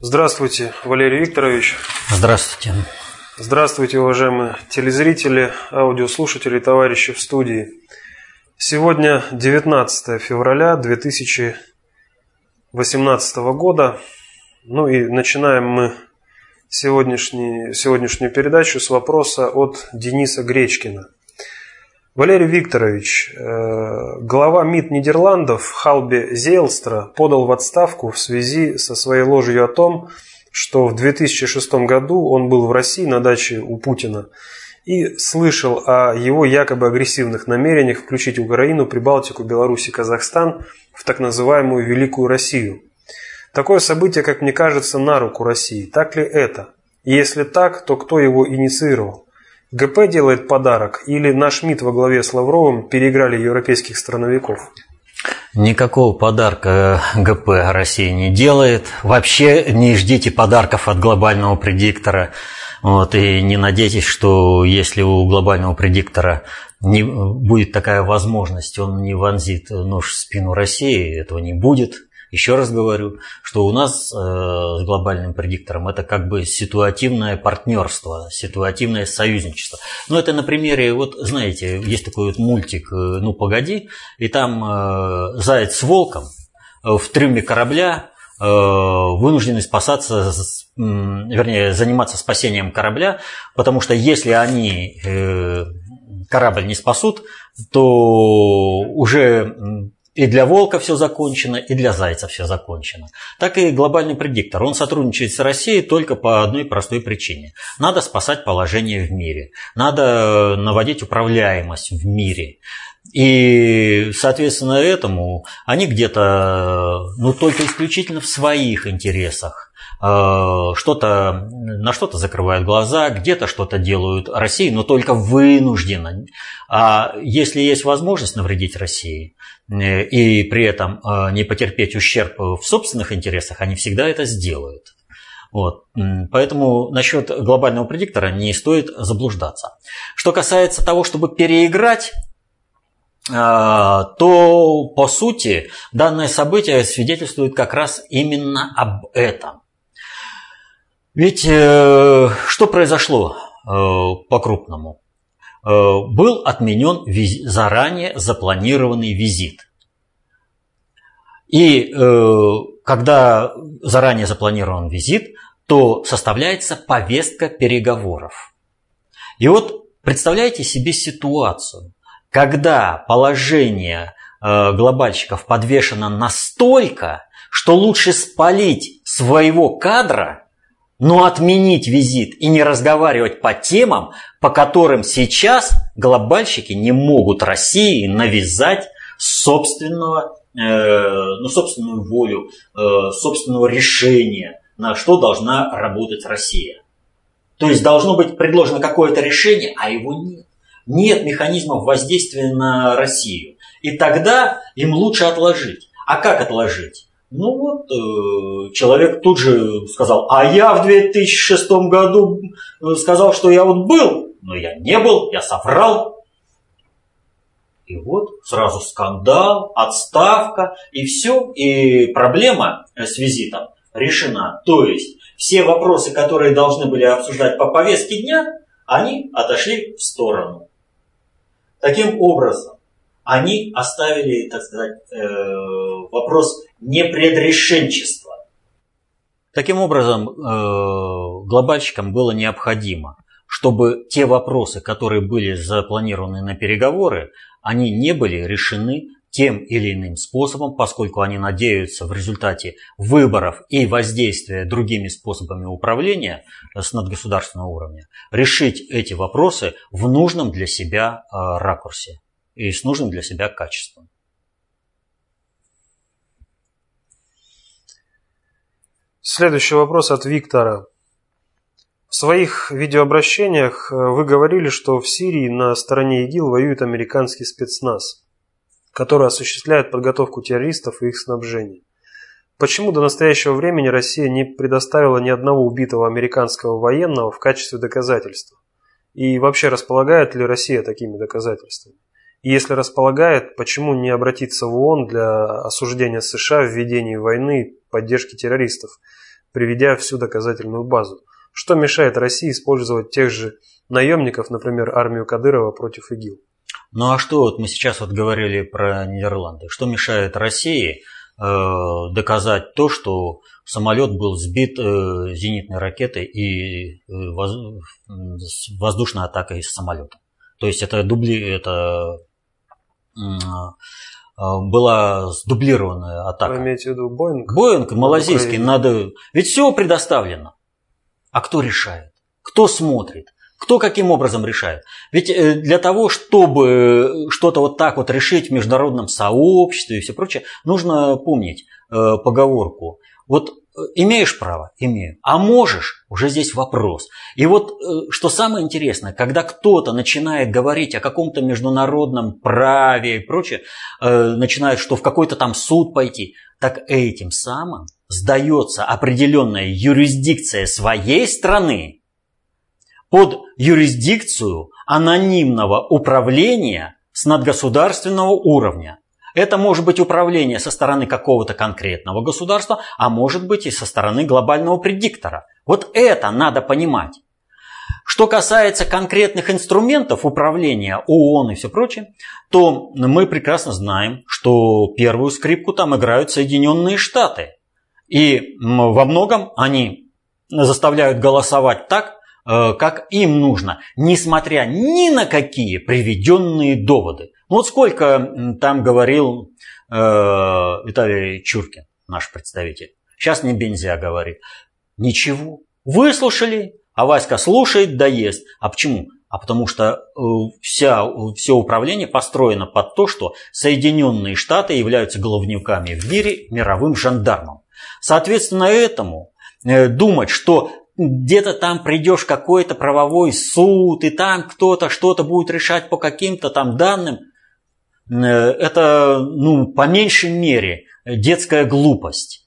Здравствуйте, Валерий Викторович. Здравствуйте. Здравствуйте, уважаемые телезрители, аудиослушатели, товарищи в студии. Сегодня 19 февраля 2018 года. Ну и начинаем мы сегодняшний, сегодняшнюю передачу с вопроса от Дениса Гречкина. Валерий Викторович, э, глава МИД Нидерландов Халби Зейлстра подал в отставку в связи со своей ложью о том, что в 2006 году он был в России на даче у Путина и слышал о его якобы агрессивных намерениях включить Украину, Прибалтику, Беларусь и Казахстан в так называемую Великую Россию. Такое событие, как мне кажется, на руку России. Так ли это? Если так, то кто его инициировал? ГП делает подарок или наш МИД во главе с Лавровым переиграли европейских страновиков? Никакого подарка ГП России не делает. Вообще не ждите подарков от глобального предиктора. Вот, и не надейтесь, что если у глобального предиктора не будет такая возможность, он не вонзит нож в спину России, этого не будет. Еще раз говорю, что у нас э, с глобальным предиктором это как бы ситуативное партнерство, ситуативное союзничество. Ну, это на примере, вот знаете, есть такой вот мультик э, «Ну, погоди», и там э, заяц с волком в трюме корабля вынуждены спасаться, вернее, заниматься спасением корабля, потому что если они корабль не спасут, то уже и для волка все закончено, и для зайца все закончено. Так и глобальный предиктор. Он сотрудничает с Россией только по одной простой причине. Надо спасать положение в мире. Надо наводить управляемость в мире. И, соответственно, этому они где-то, ну, только исключительно в своих интересах Э, что-то, на что-то закрывают глаза, где-то что-то делают России, но только вынужденно. А если есть возможность навредить России э, и при этом э, не потерпеть ущерб в собственных интересах, они всегда это сделают. Вот. Поэтому насчет глобального предиктора не стоит заблуждаться. Что касается того, чтобы переиграть, то по сути данное событие свидетельствует как раз именно об этом. Ведь э, что произошло э, по-крупному? Э, был отменен заранее запланированный визит. И э, когда заранее запланирован визит, то составляется повестка переговоров. И вот представляете себе ситуацию, когда положение э, глобальщиков подвешено настолько, что лучше спалить своего кадра – но отменить визит и не разговаривать по темам, по которым сейчас глобальщики не могут России навязать собственного, э, ну, собственную волю, э, собственного решения, на что должна работать Россия. То есть должно быть предложено какое-то решение, а его нет. Нет механизмов воздействия на Россию. И тогда им лучше отложить. А как отложить? Ну вот, э, человек тут же сказал, а я в 2006 году э, сказал, что я вот был, но я не был, я соврал. И вот сразу скандал, отставка, и все, и проблема с визитом решена. То есть все вопросы, которые должны были обсуждать по повестке дня, они отошли в сторону. Таким образом, они оставили, так сказать, э, вопрос непредрешенчества. Таким образом, э, глобальщикам было необходимо, чтобы те вопросы, которые были запланированы на переговоры, они не были решены тем или иным способом, поскольку они надеются в результате выборов и воздействия другими способами управления с надгосударственного уровня решить эти вопросы в нужном для себя э, ракурсе и с нужным для себя качеством. Следующий вопрос от Виктора. В своих видеообращениях э, вы говорили, что в Сирии на стороне ИГИЛ воюет американский спецназ, который осуществляет подготовку террористов и их снабжение. Почему до настоящего времени Россия не предоставила ни одного убитого американского военного в качестве доказательства? И вообще располагает ли Россия такими доказательствами? И если располагает, почему не обратиться в ООН для осуждения США в ведении войны и поддержки террористов, приведя всю доказательную базу. Что мешает России использовать тех же наемников, например, армию Кадырова против ИГИЛ? Ну а что вот мы сейчас вот говорили про Нидерланды? Что мешает России э, доказать то, что самолет был сбит э, зенитной ракетой и э, воз, воздушной атакой из самолета? То есть это дубли, это э, была сдублированная атака. Вы имеете в виду Боинг? Боинг малазийский, надо... Ведь все предоставлено. А кто решает? Кто смотрит? Кто каким образом решает? Ведь э, для того, чтобы что-то вот так вот решить в международном сообществе и все прочее, нужно помнить э, поговорку. Вот э, имеешь право? Имею. А можешь? Уже здесь вопрос. И вот что самое интересное, когда кто-то начинает говорить о каком-то международном праве и прочее, начинает, что в какой-то там суд пойти, так этим самым сдается определенная юрисдикция своей страны под юрисдикцию анонимного управления с надгосударственного уровня. Это может быть управление со стороны какого-то конкретного государства, а может быть и со стороны глобального предиктора. Вот это надо понимать. Что касается конкретных инструментов управления ООН и все прочее, то мы прекрасно знаем, что первую скрипку там играют Соединенные Штаты. И во многом они заставляют голосовать так, Э, как им нужно, несмотря ни на какие приведенные доводы. Ну вот сколько там говорил э, Виталий Чуркин, наш представитель. Сейчас не Бензя говорит. Ничего. Выслушали, а Васька слушает, да ест. А почему? А потому что э, вся, все управление построено под то, что Соединенные Штаты являются головнюками в мире мировым жандармом. Соответственно, этому э, думать, что где-то там придешь какой-то правовой суд, и там кто-то что-то будет решать по каким-то там данным, это, ну, по меньшей мере, детская глупость.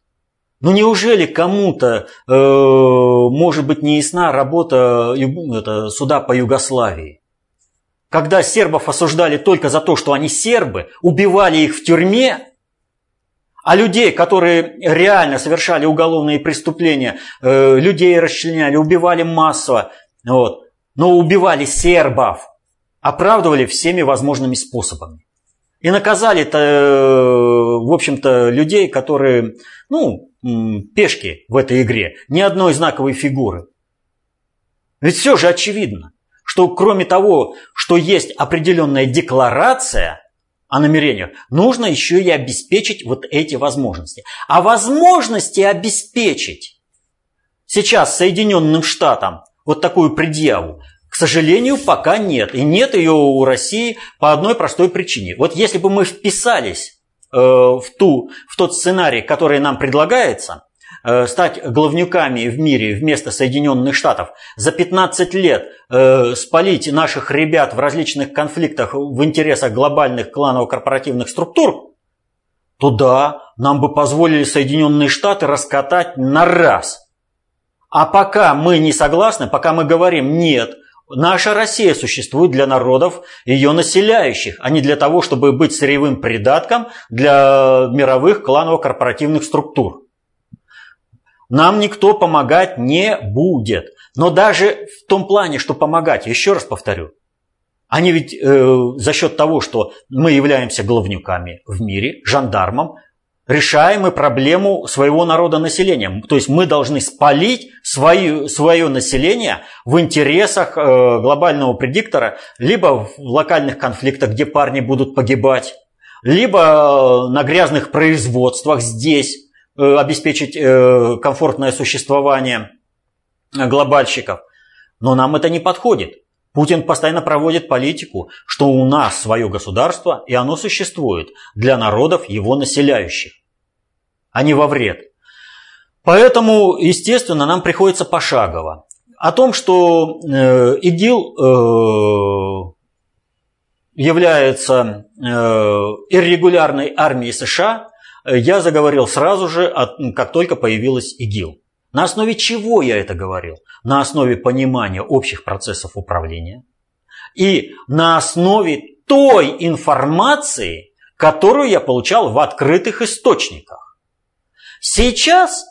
Ну неужели кому-то э, может быть не ясна работа это, суда по Югославии? Когда сербов осуждали только за то, что они сербы, убивали их в тюрьме, а людей, которые реально совершали уголовные преступления, э, людей расчленяли, убивали массово, вот, но убивали сербов, оправдывали всеми возможными способами. И наказали-то, э, в общем-то, людей, которые, ну, пешки в этой игре, ни одной знаковой фигуры. Ведь все же очевидно, что кроме того, что есть определенная декларация – о намерениях, нужно еще и обеспечить вот эти возможности. А возможности обеспечить сейчас Соединенным Штатам вот такую предъяву, сожалению, пока нет. И нет ее у России по одной простой причине. Вот если бы мы вписались э, в, ту, в тот сценарий, который нам предлагается, Э, стать главнюками в мире вместо Соединенных Штатов, за 15 лет э, спалить наших ребят в различных конфликтах в интересах глобальных кланово-корпоративных структур, то да, нам бы позволили Соединенные Штаты раскатать на раз. А пока мы не согласны, пока мы говорим «нет», Наша Россия существует для народов, ее населяющих, а не для того, чтобы быть сырьевым придатком для мировых кланово-корпоративных структур. Нам никто помогать не будет. Но даже в том плане, что помогать, еще раз повторю, они ведь э, за счет того, что мы являемся главнюками в мире, жандармом, решаем мы проблему своего народа населения. То есть мы должны спалить свое, свое население в интересах э, глобального предиктора, либо в локальных конфликтах, где парни будут погибать, либо э, на грязных производствах здесь, Э, обеспечить э, комфортное существование глобальщиков. Но нам это не подходит. Путин постоянно проводит политику, что у нас свое государство, и оно существует для народов его населяющих, а не во вред. Поэтому, естественно, нам приходится пошагово. О том, что э, ИГИЛ является иррегулярной армией США, я заговорил сразу же, как только появилась ИГИЛ. На основе чего я это говорил? На основе понимания общих процессов управления и на основе той информации, которую я получал в открытых источниках. Сейчас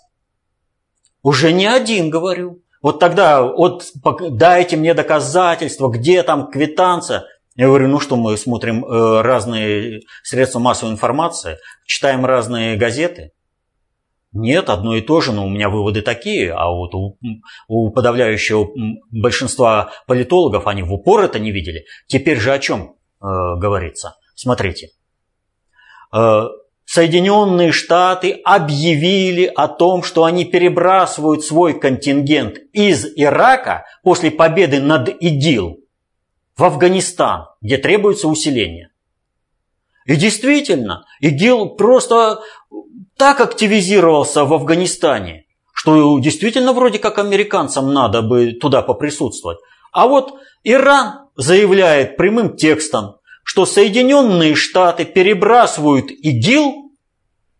Уже не один, говорю. Вот тогда вот дайте мне доказательства, где там квитанция. Я говорю, ну что, мы смотрим э, разные средства массовой информации, читаем разные газеты. Нет, одно и то же, но у меня выводы такие, а вот у, у подавляющего большинства политологов они в упор это не видели. Теперь же о чем э, говорится? Смотрите. Э, Соединенные Штаты объявили о том, что они перебрасывают свой контингент из Ирака после победы над ИДИЛ в Афганистан, где требуется усиление. И действительно, ИГИЛ просто так активизировался в Афганистане, что действительно вроде как американцам надо бы туда поприсутствовать. А вот Иран заявляет прямым текстом, что Соединенные Штаты перебрасывают ИГИЛ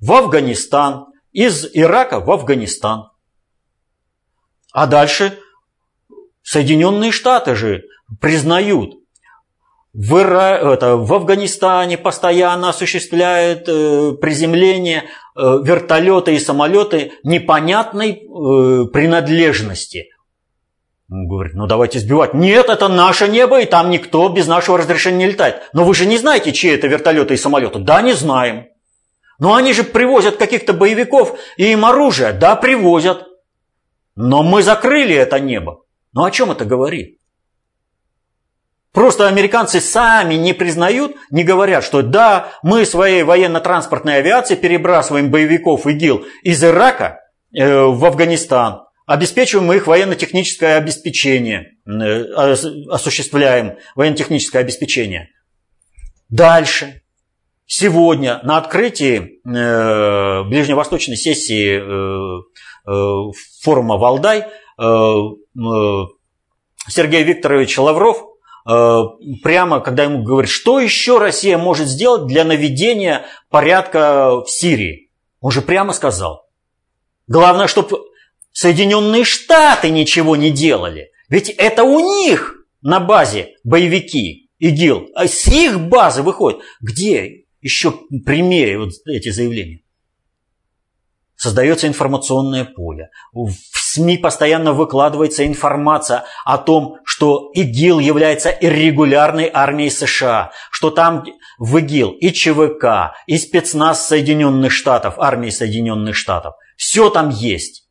в Афганистан, из Ирака в Афганистан. А дальше Соединенные Штаты же признают, в, Ира... это, в Афганистане постоянно осуществляют э, приземление вертолеты и самолеты непонятной э, принадлежности. Он говорит, ну давайте сбивать. Нет, это наше небо, и там никто без нашего разрешения не летает. Но вы же не знаете, чьи это вертолеты и самолеты? Да, не знаем. Но они же привозят каких-то боевиков и им оружие. Да, привозят. Но мы закрыли это небо. Ну о чем это говорит? Просто американцы сами не признают, не говорят, что да, мы своей военно-транспортной авиацией перебрасываем боевиков ИГИЛ из Ирака э, в Афганистан, обеспечиваем их военно-техническое обеспечение, э, осуществляем военно-техническое обеспечение. Дальше. Сегодня на открытии э, ближневосточной сессии форума «Валдай» Сергей Викторович Лавров прямо, когда ему говорят, что еще Россия может сделать для наведения порядка в Сирии. Он же прямо сказал. Главное, чтобы Соединенные Штаты ничего не делали. Ведь это у них на базе боевики ИГИЛ. А с их базы выходит. Где еще прямее вот эти заявления? Создается информационное поле. В СМИ постоянно выкладывается информация о том, что ИГИЛ является иррегулярной армией США, что там в ИГИЛ и ЧВК, и спецназ Соединенных Штатов, армии Соединенных Штатов. Все там есть.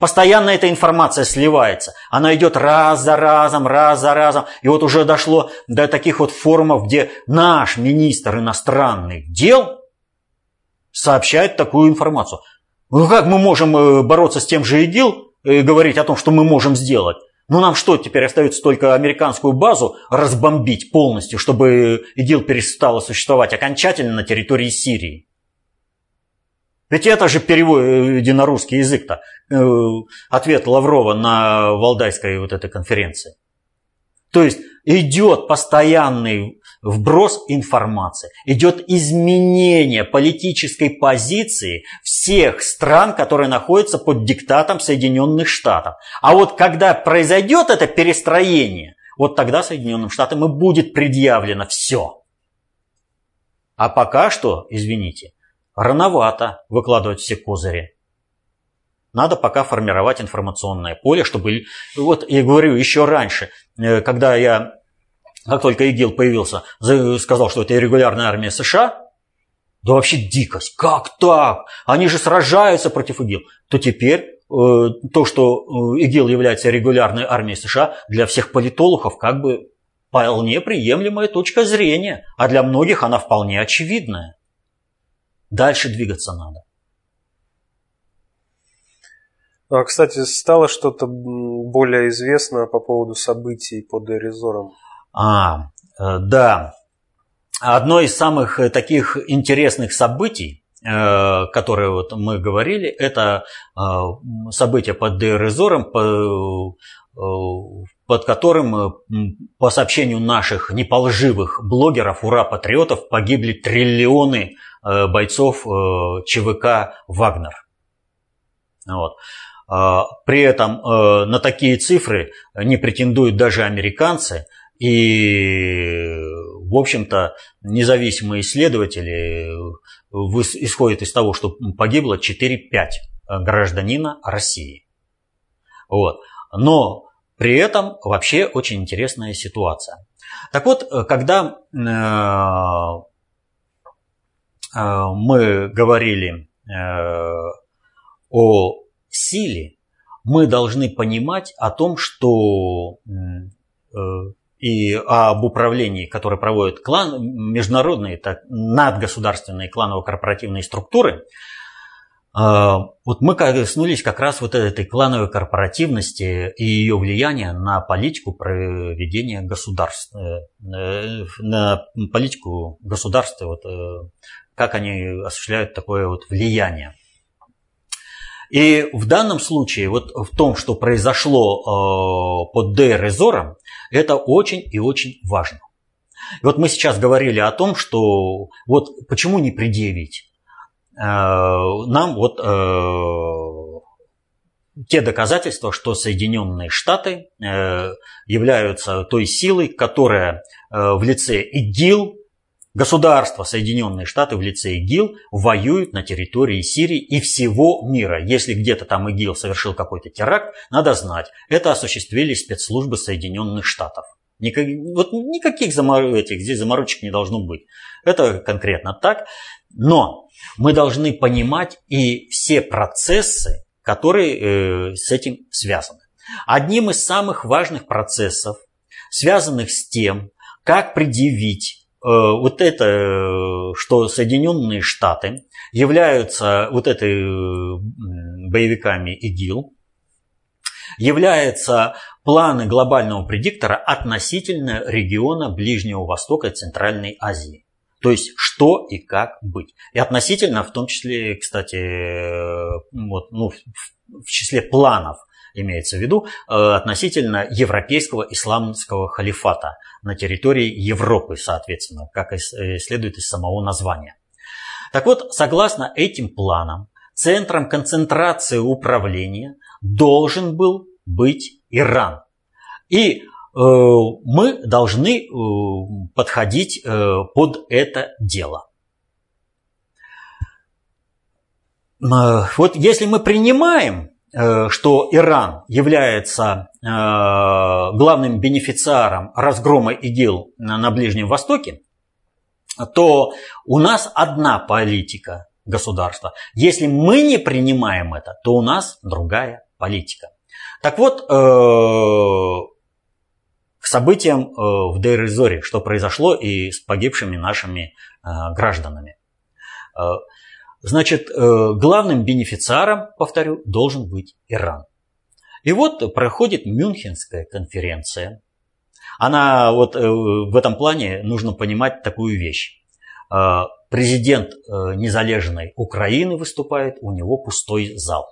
Постоянно эта информация сливается. Она идет раз за разом, раз за разом. И вот уже дошло до таких вот форумов, где наш министр иностранных дел сообщает такую информацию. Ну как мы можем э, бороться с тем же ИГИЛ и говорить о том, что мы можем сделать? Ну нам что, теперь остается только американскую базу разбомбить полностью, чтобы ИГИЛ перестала существовать окончательно на территории Сирии? Ведь это же перевод э, на русский язык-то. Э, ответ Лаврова на Валдайской вот этой конференции. То есть идет постоянный вброс информации, идет изменение политической позиции всех стран, которые находятся под диктатом Соединенных Штатов. А вот когда произойдет это перестроение, вот тогда Соединенным Штатам и будет предъявлено все. А пока что, извините, рановато выкладывать все козыри. Надо пока формировать информационное поле, чтобы... Вот я говорю еще раньше, э, когда я как только ИГИЛ появился, сказал, что это регулярная армия США, да вообще дикость. Как так? Они же сражаются против ИГИЛ. То теперь э, то, что э, ИГИЛ является регулярной армией США, для всех политологов как бы вполне приемлемая точка зрения. А для многих она вполне очевидная. Дальше двигаться надо. А, кстати, стало что-то более известно по поводу событий под Эризором? А, э, да. Одно из самых э, таких интересных событий, э, которые вот мы говорили, это событие под Дейрезором, под которым, по сообщению наших неполживых блогеров, ура-патриотов, погибли триллионы бойцов ЧВК «Вагнер». Вот. При этом на такие цифры не претендуют даже американцы – и, в общем-то, независимые исследователи исходят из того, что погибло 4-5 гражданина России. Вот. Но при этом вообще очень интересная ситуация. Так вот, когда мы говорили о силе, мы должны понимать о том, что и об управлении, которое проводят клан, международные, так, надгосударственные кланово-корпоративные структуры, а, вот мы коснулись как раз вот этой клановой корпоративности и ее влияния на политику проведения государства, э, на политику государства, вот, э, как они осуществляют такое вот влияние. И в данном случае, вот в том, что произошло э, под Дейр это очень и очень важно. И вот мы сейчас говорили о том, что вот почему не предъявить э, нам вот э, те доказательства, что Соединенные Штаты э, являются той силой, которая в лице ИГИЛ Государства Соединенные Штаты в лице ИГИЛ воюют на территории Сирии и всего мира. Если где-то там ИГИЛ совершил какой-то теракт, надо знать, это осуществили спецслужбы Соединенных Штатов. Никак, вот никаких замор... этих, здесь заморочек не должно быть. Это конкретно так. Но мы должны понимать и все процессы, которые э, с этим связаны. Одним из самых важных процессов, связанных с тем, как предъявить вот это, э, что Соединенные Штаты являются вот этой э, боевиками ИГИЛ, являются планы глобального предиктора относительно региона Ближнего Востока и Центральной Азии. То есть, что и как быть. И относительно, в том числе, кстати, вот, ну, в числе планов имеется в виду, относительно европейского исламского халифата – на территории Европы, соответственно, как и э, следует из самого названия. Так вот, согласно этим планам, центром концентрации управления должен был быть Иран. И э, мы должны э, подходить э, под это дело. Э, вот если мы принимаем Э, что Иран является э, главным бенефициаром разгрома ИГИЛ на Ближнем Востоке, то у нас одна политика государства. Если мы не принимаем это, то у нас другая политика. Так вот, э, к событиям в Дейр-Зоре, что произошло и с погибшими нашими гражданами. Значит, э, главным бенефициаром, повторю, должен быть Иран. И вот проходит Мюнхенская конференция. Она вот э, в этом плане нужно понимать такую вещь. Э, президент незалежной Украины выступает, у него пустой зал.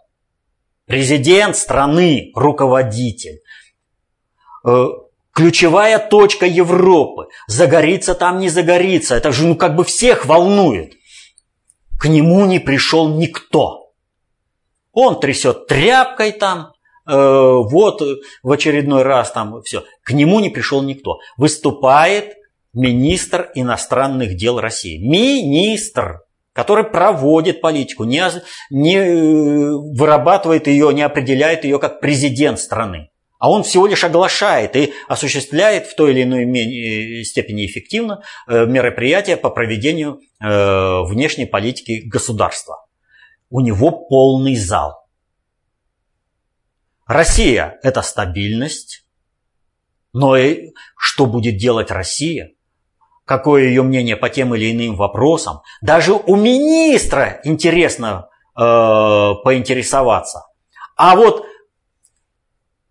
Президент страны, руководитель, ключевая точка Европы. Загорится там, не загорится. Это же ну как бы всех волнует. К нему не пришел никто. Он трясет тряпкой там, э, вот в очередной раз там все. К нему не пришел никто. Выступает министр иностранных дел России. Министр, который проводит политику, не, не э, вырабатывает ее, не определяет ее как президент страны. А он всего лишь оглашает и осуществляет в той или иной э, степени эффективно э, мероприятия по проведению э, внешней политики государства. У него полный зал. Россия – это стабильность. Но и что будет делать Россия? Какое ее мнение по тем или иным вопросам? Даже у министра интересно э, поинтересоваться. А вот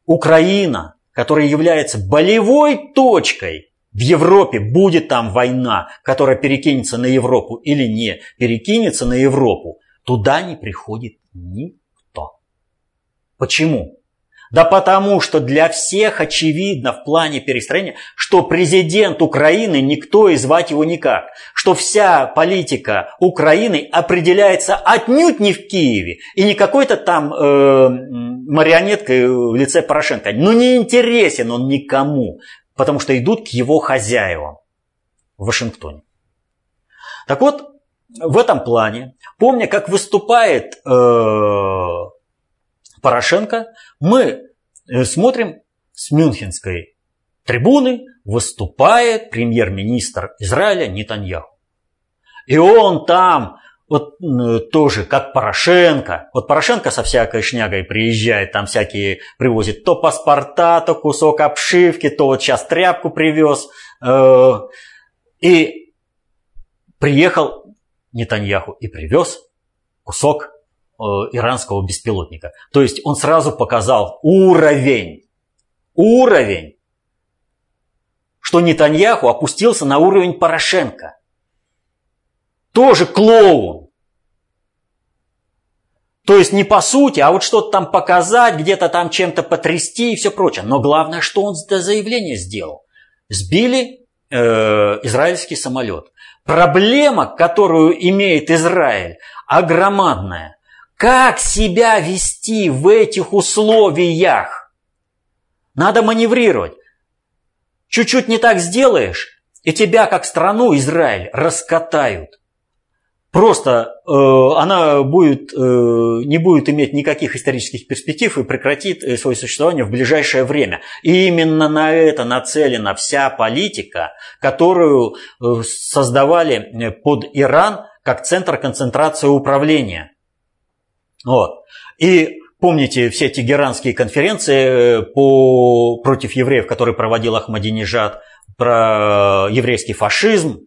Украина, которая является болевой точкой в Европе, будет там война, которая перекинется на Европу или не перекинется на Европу, туда не приходит никто. Почему? Да потому что для всех очевидно в плане перестроения, что президент Украины никто и звать его никак. Что вся политика Украины определяется отнюдь не в Киеве и не какой-то там э, марионеткой в лице Порошенко. Но не интересен он никому, потому что идут к его хозяевам в Вашингтоне. Так вот, в этом плане, помня, как выступает э, Порошенко, мы э, смотрим с Мюнхенской трибуны выступает премьер-министр Израиля Нетаньяху. И он там вот тоже как Порошенко. Вот Порошенко со всякой шнягой приезжает, там всякие привозит то паспорта, то кусок обшивки, то вот сейчас тряпку привез. Э, и приехал Нетаньяху и привез кусок иранского беспилотника. То есть он сразу показал уровень, уровень, что Нетаньяху опустился на уровень Порошенко тоже клоун. То есть не по сути, а вот что-то там показать, где-то там чем-то потрясти и все прочее. Но главное, что он это заявление сделал. Сбили э, израильский самолет. Проблема, которую имеет Израиль, огромадная. Как себя вести в этих условиях? Надо маневрировать. Чуть-чуть не так сделаешь, и тебя, как страну Израиль, раскатают. Просто э, она будет, э, не будет иметь никаких исторических перспектив и прекратит э, свое существование в ближайшее время. И именно на это нацелена вся политика, которую э, создавали э, под Иран как центр концентрации управления. Вот. И помните все тегеранские конференции э, по, против евреев, которые проводил Ахмадинежад, про еврейский фашизм.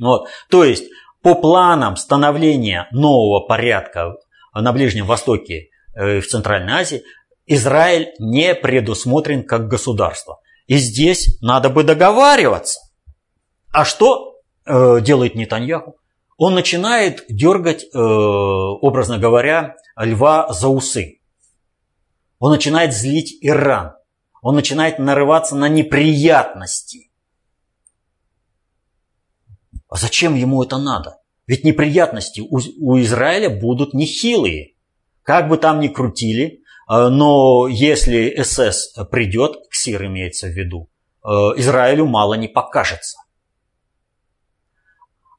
Вот. То есть по планам становления нового порядка на Ближнем Востоке и в Центральной Азии Израиль не предусмотрен как государство. И здесь надо бы договариваться. А что э, делает Нетаньяху? Он начинает дергать, э, образно говоря, льва за усы. Он начинает злить Иран. Он начинает нарываться на неприятности. А зачем ему это надо? Ведь неприятности у, у Израиля будут нехилые. Как бы там ни крутили, э, но если СС придет, КСИР имеется в виду, э, Израилю мало не покажется.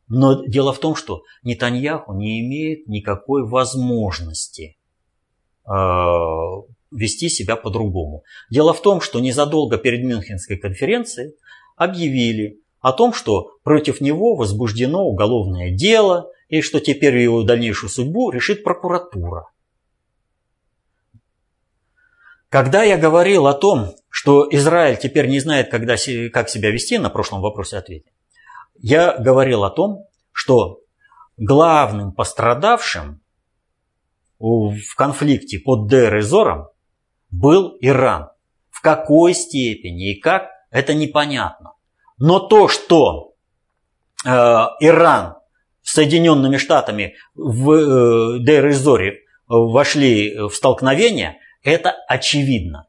Но дело в том, что Нетаньяху не имеет никакой возможности э, вести себя по-другому. Дело в том, что незадолго перед Мюнхенской конференцией объявили, о том, что против него возбуждено уголовное дело и что теперь его дальнейшую судьбу решит прокуратура. Когда я говорил о том, что Израиль теперь не знает, когда, как себя вести, на прошлом вопросе ответе, я говорил о том, что главным пострадавшим в конфликте под Дер и был Иран. В какой степени и как, это непонятно. Но то, что э, Иран с Соединенными Штатами в э, Дейр-Изоре вошли в столкновение, это очевидно.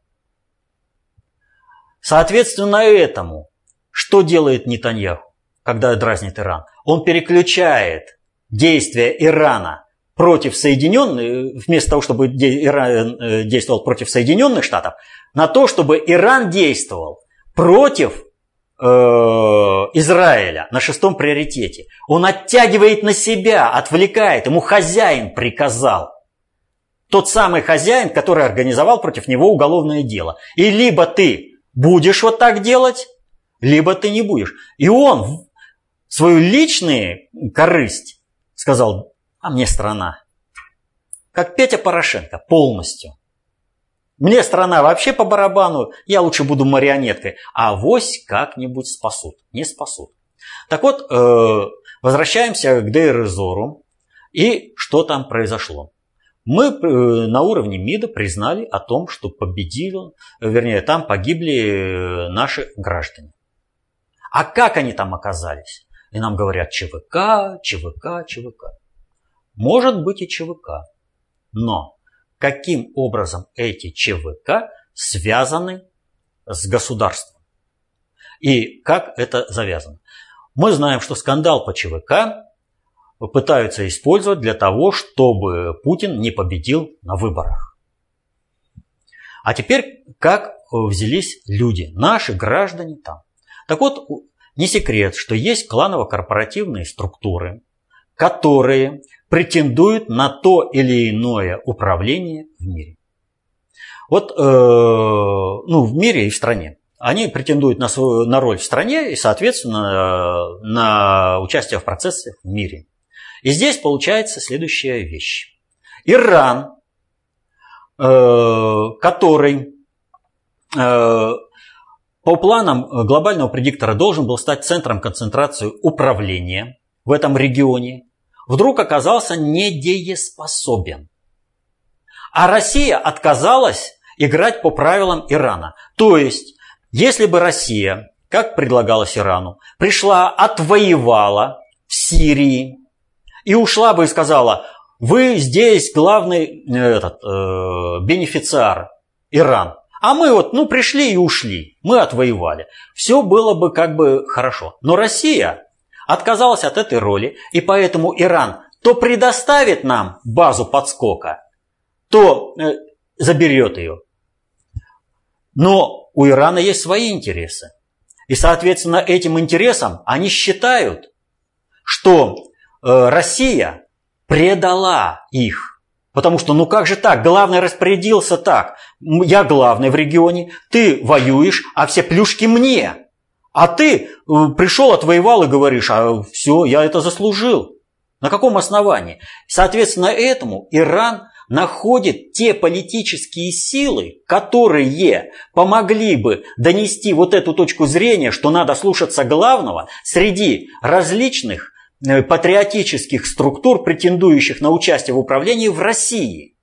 Соответственно этому, что делает Нетаньяху, когда дразнит Иран? Он переключает действия Ирана против Соединенных, вместо того, чтобы Иран э, действовал против Соединенных Штатов, на то, чтобы Иран действовал против Э, Израиля на шестом приоритете. Он оттягивает на себя, отвлекает, ему хозяин приказал. Тот самый хозяин, который организовал против него уголовное дело. И либо ты будешь вот так делать, либо ты не будешь. И он свою личную корысть сказал, а мне страна. Как Петя Порошенко, полностью. Мне страна вообще по барабану, я лучше буду марионеткой. А вось как-нибудь спасут. Не спасут. Так вот, э, возвращаемся к Дейрезору. И что там произошло? Мы э, на уровне МИДа признали о том, что победил, вернее, там погибли наши граждане. А как они там оказались? И нам говорят ЧВК, ЧВК, ЧВК. Может быть и ЧВК. Но каким образом эти ЧВК связаны с государством. И как это завязано. Мы знаем, что скандал по ЧВК пытаются использовать для того, чтобы Путин не победил на выборах. А теперь как взялись люди, наши граждане там. Так вот, не секрет, что есть кланово-корпоративные структуры, которые претендуют на то или иное управление в мире. Вот э, ну, в мире и в стране. Они претендуют на, свою, на роль в стране и, соответственно, на участие в процессах в мире. И здесь получается следующая вещь. Иран, э, который э, по планам глобального предиктора должен был стать центром концентрации управления в этом регионе, вдруг оказался недееспособен. А Россия отказалась играть по правилам Ирана. То есть, если бы Россия, как предлагалось Ирану, пришла, отвоевала в Сирии и ушла бы и сказала, вы здесь главный э, этот, э, бенефициар, Иран. А мы вот, ну, пришли и ушли. Мы отвоевали. Все было бы как бы хорошо. Но Россия отказалась от этой роли, и поэтому Иран то предоставит нам базу подскока, то э, заберет ее. Но у Ирана есть свои интересы. И, соответственно, этим интересам они считают, что э, Россия предала их. Потому что, ну как же так? Главный распорядился так. Я главный в регионе, ты воюешь, а все плюшки мне. А ты э, пришел, отвоевал и говоришь, а все, я это заслужил. На каком основании? Соответственно, этому Иран находит те политические силы, которые помогли бы донести вот эту точку зрения, что надо слушаться главного среди различных патриотических структур, претендующих на участие в управлении в России.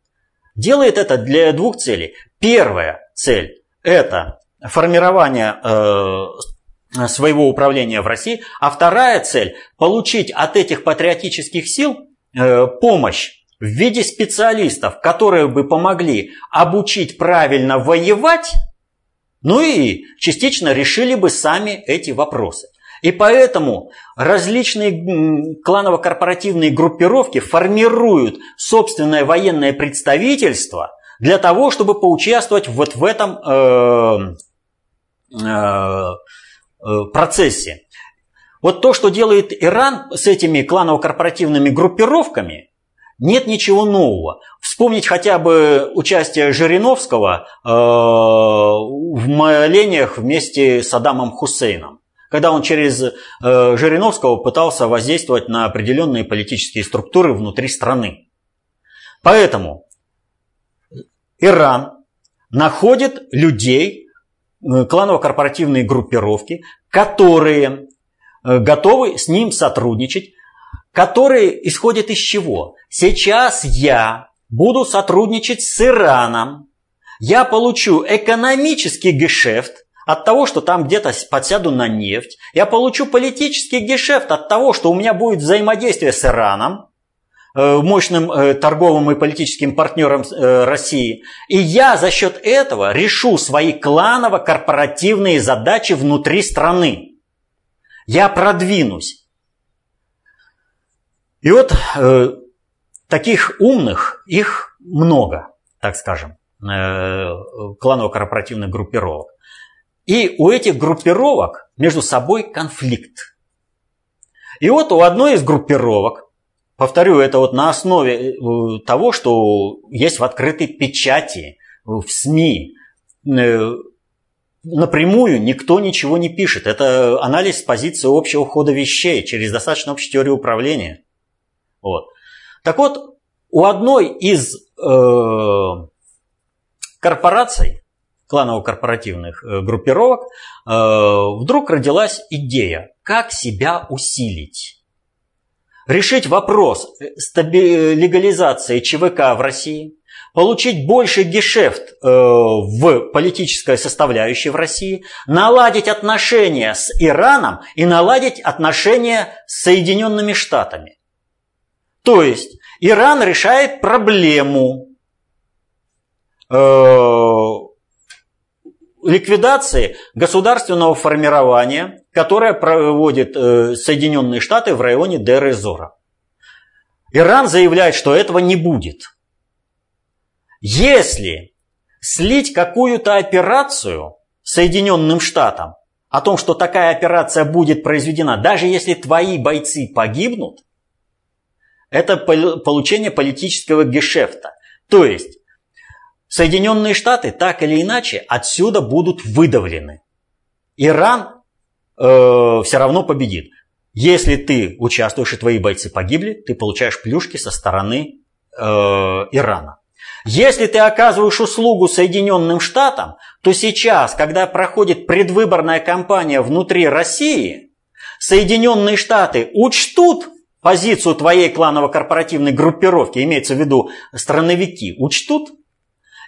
Делает это для двух целей. Первая цель – это формирование э, своего управления в России, а вторая цель – получить от этих патриотических сил э, помощь в виде специалистов, которые бы помогли обучить правильно воевать, ну и частично решили бы сами эти вопросы. И поэтому различные кланово-корпоративные группировки формируют собственное военное представительство для того, чтобы поучаствовать вот в этом э, э, э процессе. Вот то, что делает Иран с этими кланово-корпоративными группировками – нет ничего нового. Вспомнить хотя бы участие Жириновского э, в молениях вместе с Адамом Хусейном, когда он через э, Жириновского пытался воздействовать на определенные политические структуры внутри страны. Поэтому Иран находит людей, э, кланово-корпоративные группировки, которые э, готовы с ним сотрудничать, которые исходят из чего? Сейчас я буду сотрудничать с Ираном, я получу экономический гешефт от того, что там где-то подсяду на нефть, я получу политический гешефт от того, что у меня будет взаимодействие с Ираном, э, мощным э, торговым и политическим партнером э, России. И я за счет этого решу свои кланово-корпоративные задачи внутри страны. Я продвинусь. И вот э, таких умных, их много, так скажем, э, кланово-корпоративных группировок. И у этих группировок между собой конфликт. И вот у одной из группировок, повторю, это вот на основе э, того, что есть в открытой печати, в СМИ, э, напрямую никто ничего не пишет. Это анализ позиции общего хода вещей через достаточно общую теорию управления. Вот. Так вот, у одной из э, корпораций, кланово-корпоративных э, группировок, э, вдруг родилась идея, как себя усилить. Решить вопрос стаби- легализации ЧВК в России, получить больше гешефт э, в политической составляющей в России, наладить отношения с Ираном и наладить отношения с Соединенными Штатами. То есть Иран решает проблему э, ликвидации государственного формирования, которое проводит э, Соединенные Штаты в районе Дер-Эзора. Иран заявляет, что этого не будет. Если слить какую-то операцию Соединенным Штатам о том, что такая операция будет произведена, даже если твои бойцы погибнут, это получение политического гешефта. То есть Соединенные Штаты так или иначе отсюда будут выдавлены. Иран э, все равно победит. Если ты участвуешь и твои бойцы погибли, ты получаешь плюшки со стороны э, Ирана. Если ты оказываешь услугу Соединенным Штатам, то сейчас, когда проходит предвыборная кампания внутри России, Соединенные Штаты учтут позицию твоей кланово-корпоративной группировки, имеется в виду страновики, учтут,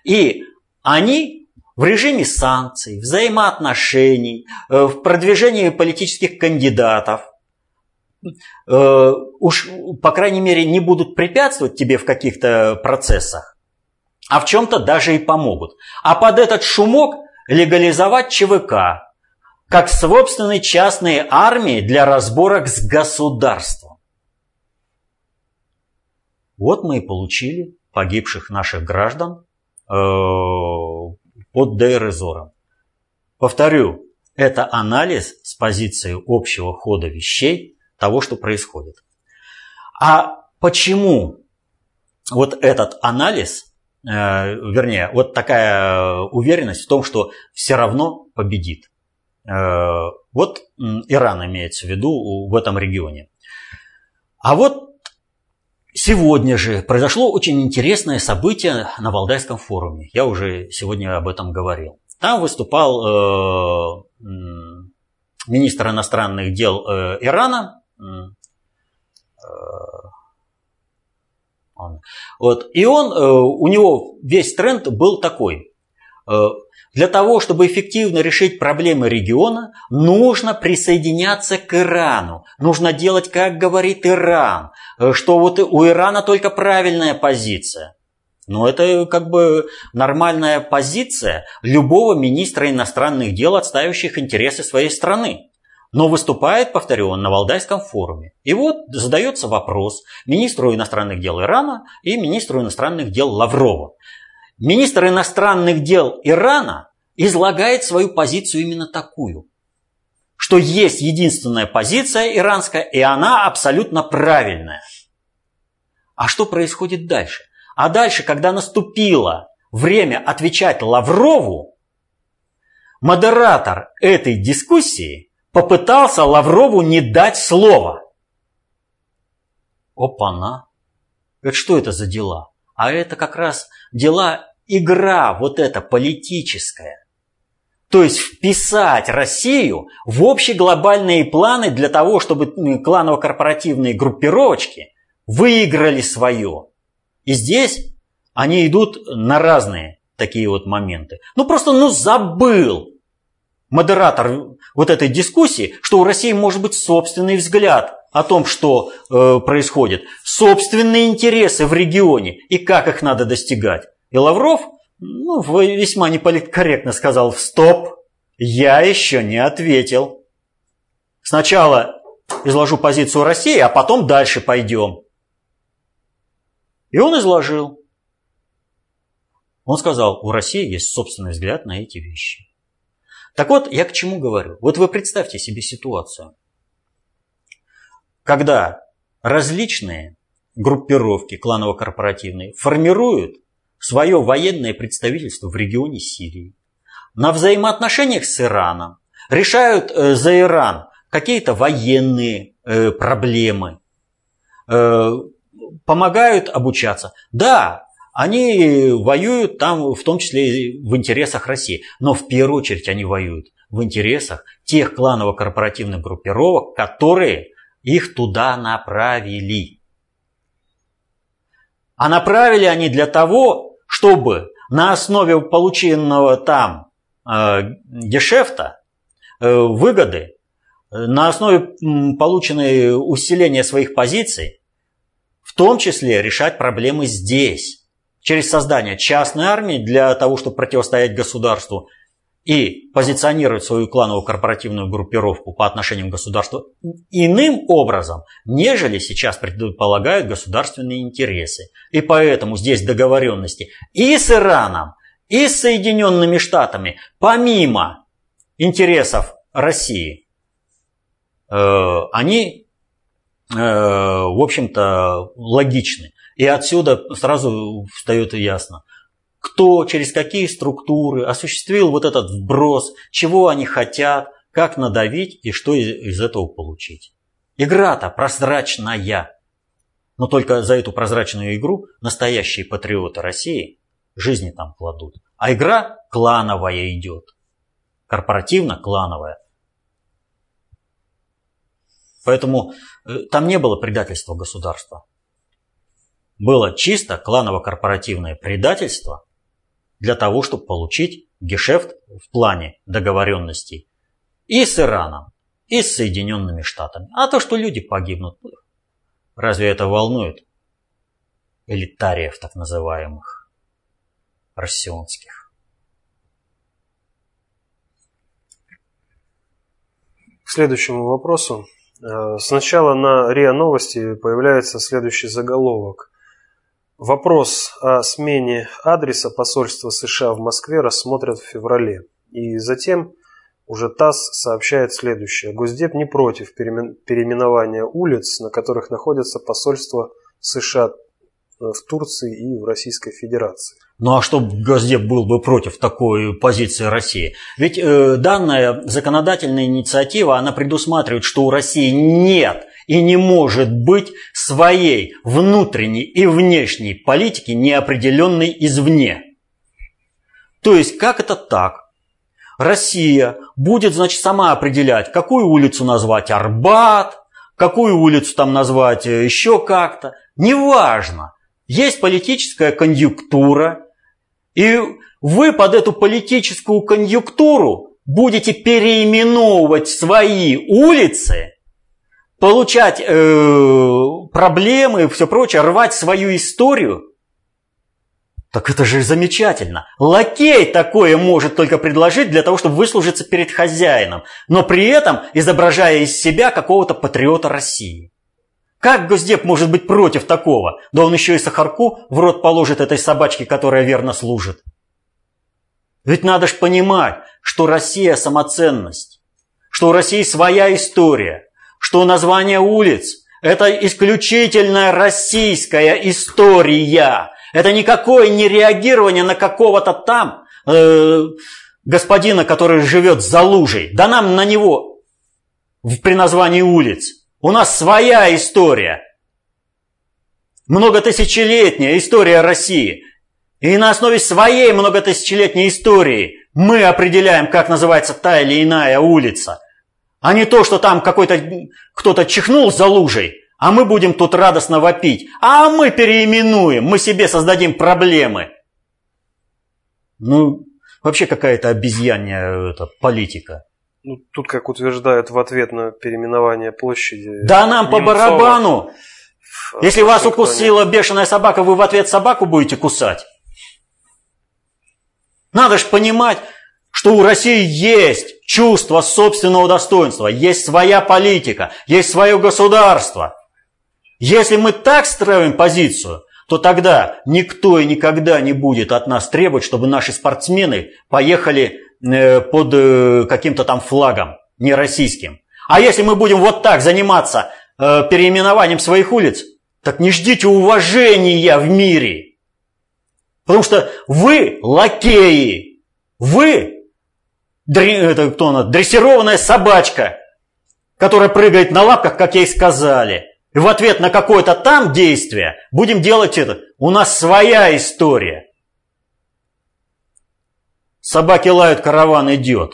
и они в режиме санкций, взаимоотношений, э, в продвижении политических кандидатов э, уж, по крайней мере, не будут препятствовать тебе в каких-то процессах, а в чем-то даже и помогут. А под этот шумок легализовать ЧВК, как собственные частные армии для разборок с государством. Вот мы и получили погибших наших граждан под Дейр-Эзором. Повторю, это анализ с позиции общего хода вещей того, что происходит. А почему вот этот анализ, э, вернее, вот такая уверенность в том, что все равно победит? Э, вот Иран имеется в виду в этом регионе. А вот сегодня же произошло очень интересное событие на Валдайском форуме. Я уже сегодня об этом говорил. Там выступал э, министр иностранных дел э, Ирана. Вот. И он, у него весь тренд был такой. Для того, чтобы эффективно решить проблемы региона, нужно присоединяться к Ирану. Нужно делать, как говорит Иран, э, что вот у Ирана только правильная позиция. Но это как бы нормальная позиция любого министра иностранных дел, отстаивающих интересы своей страны. Но выступает, повторю, он на Валдайском форуме. И вот задается вопрос министру иностранных дел Ирана и министру иностранных дел Лаврову. Министр иностранных дел Ирана излагает свою позицию именно такую, что есть единственная позиция иранская, и она абсолютно правильная. А что происходит дальше? А дальше, когда наступило время отвечать Лаврову, модератор этой дискуссии попытался Лаврову не дать слова. Опа-на! Это что это за дела? А это как раз дела, игра вот эта политическая. То есть вписать Россию в общеглобальные планы для того, чтобы кланово-корпоративные группировочки выиграли свое. И здесь они идут на разные такие вот моменты. Ну просто ну забыл модератор вот этой дискуссии, что у России может быть собственный взгляд о том, что э, происходит, собственные интересы в регионе и как их надо достигать. И Лавров ну, весьма неполиткорректно сказал «Стоп, я еще не ответил». Сначала изложу позицию России, а потом дальше пойдем. И он изложил. Он сказал, у России есть собственный взгляд на эти вещи. Так вот, я к чему говорю? Вот вы представьте себе ситуацию, когда различные группировки кланово-корпоративные формируют свое военное представительство в регионе Сирии, на взаимоотношениях с Ираном, решают э, за Иран какие-то военные э, проблемы, э, помогают обучаться. Да, они воюют там, в том числе в интересах России, но в первую очередь они воюют в интересах тех кланово-корпоративных группировок, которые их туда направили. А направили они для того, чтобы на основе полученного там э, гешефта, э, выгоды, на основе полученной усиления своих позиций, в том числе решать проблемы здесь, через создание частной армии для того, чтобы противостоять государству – и позиционировать свою клановую корпоративную группировку по отношению к государству иным образом, нежели сейчас предполагают государственные интересы. И поэтому здесь договоренности и с Ираном, и с Соединенными Штатами, помимо интересов России, э, они, э, в общем-то, логичны. И отсюда сразу встает ясно, кто, через какие структуры осуществил вот этот вброс, чего они хотят, как надавить и что из этого получить. Игра-то прозрачная. Но только за эту прозрачную игру настоящие патриоты России жизни там кладут. А игра клановая идет. Корпоративно-клановая. Поэтому э, там не было предательства государства. Было чисто кланово-корпоративное предательство для того, чтобы получить гешефт в плане договоренностей и с Ираном, и с Соединенными Штатами. А то, что люди погибнут, разве это волнует элитариев так называемых, россионских? К следующему вопросу. Э, сначала на РИА Новости появляется следующий заголовок. Вопрос о смене адреса посольства США в Москве рассмотрят в феврале. И затем уже ТАСС сообщает следующее. Госдеп не против переименования улиц, на которых находятся посольства США в Турции и в Российской Федерации. Ну а что Госдеп был бы против такой позиции России? Ведь э, данная законодательная инициатива, она предусматривает, что у России нет и не может быть своей внутренней и внешней политики, неопределенной извне. То есть, как это так? Россия будет, значит, сама определять, какую улицу назвать Арбат, какую улицу там назвать э, еще как-то. Неважно. Есть политическая конъюнктура, и вы под эту политическую конъюнктуру будете переименовывать свои улицы, получать э, проблемы все прочее, рвать свою историю – так это же замечательно. Лакей такое может только предложить для того, чтобы выслужиться перед хозяином, но при этом изображая из себя какого-то патриота России. Как Госдеп может быть против такого? Да он еще и сахарку в рот положит этой собачке, которая верно служит. Ведь надо ж понимать, что Россия самоценность, что у России своя история, что название улиц – это исключительная российская история, это никакое не реагирование на какого-то там э, господина, который живет за лужей. Да нам на него при названии улиц. У нас своя история. Многотысячелетняя история России. И на основе своей многотысячелетней истории мы определяем, как называется та или иная улица. А не то, что там какой-то кто-то чихнул за лужей, а мы будем тут радостно вопить. А мы переименуем, мы себе создадим проблемы. Ну, вообще какая-то обезьянья это, политика. Ну, тут, как утверждают в ответ на переименование площади... Да нам по барабану! Если вас укусила бешеная собака, вы в ответ собаку будете кусать. Надо же понимать, что у России есть чувство собственного достоинства, есть своя политика, есть свое государство. Если мы так строим позицию, то тогда никто и никогда не будет от нас требовать, чтобы наши спортсмены поехали э, под э, каким-то там флагом, не российским. А если мы будем вот так заниматься э, переименованием своих улиц, так не ждите уважения в мире. Потому что вы лакеи, вы это кто она, дрессированная собачка, которая прыгает на лапках, как ей сказали – и в ответ на какое-то там действие будем делать это. У нас своя история. Собаки лают, караван идет.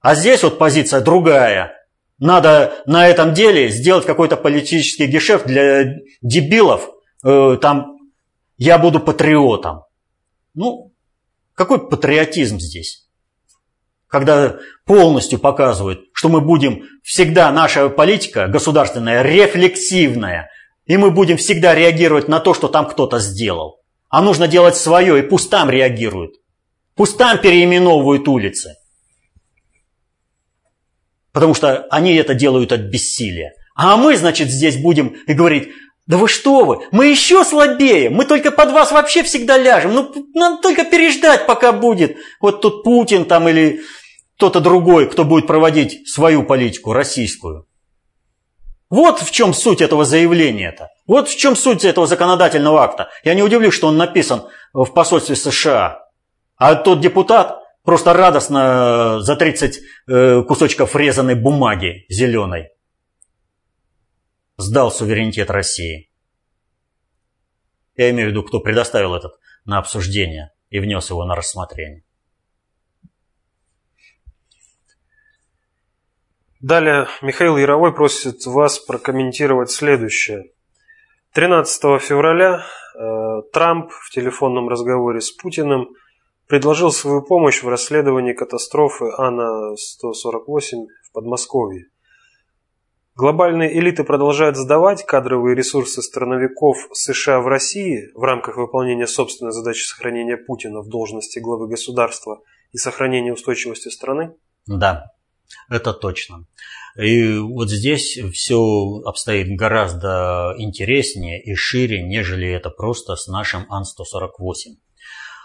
А здесь вот позиция другая. Надо на этом деле сделать какой-то политический гешефт для дебилов. Э, там я буду патриотом. Ну, какой патриотизм здесь? Когда полностью показывают, что мы будем всегда, наша политика государственная, рефлексивная, и мы будем всегда реагировать на то, что там кто-то сделал. А нужно делать свое, и пусть там реагируют. Пусть там переименовывают улицы. Потому что они это делают от бессилия. А мы, значит, здесь будем и говорить, да вы что вы, мы еще слабее, мы только под вас вообще всегда ляжем. Ну, нам только переждать, пока будет. Вот тут Путин там или кто-то другой, кто будет проводить свою политику, российскую. Вот в чем суть этого заявления-то. Вот в чем суть этого законодательного акта. Я не удивлюсь, что он написан в посольстве США. А тот депутат просто радостно за 30 э, кусочков резаной бумаги зеленой сдал суверенитет России. Я имею в виду, кто предоставил этот на обсуждение и внес его на рассмотрение. Далее Михаил Яровой просит вас прокомментировать следующее. 13 февраля э, Трамп в телефонном разговоре с Путиным предложил свою помощь в расследовании катастрофы Ана-148 в Подмосковье. Глобальные элиты продолжают сдавать кадровые ресурсы страновиков США в России в рамках выполнения собственной задачи сохранения Путина в должности главы государства и сохранения устойчивости страны? Да, это точно. И вот здесь все обстоит гораздо интереснее и шире, нежели это просто с нашим Ан-148.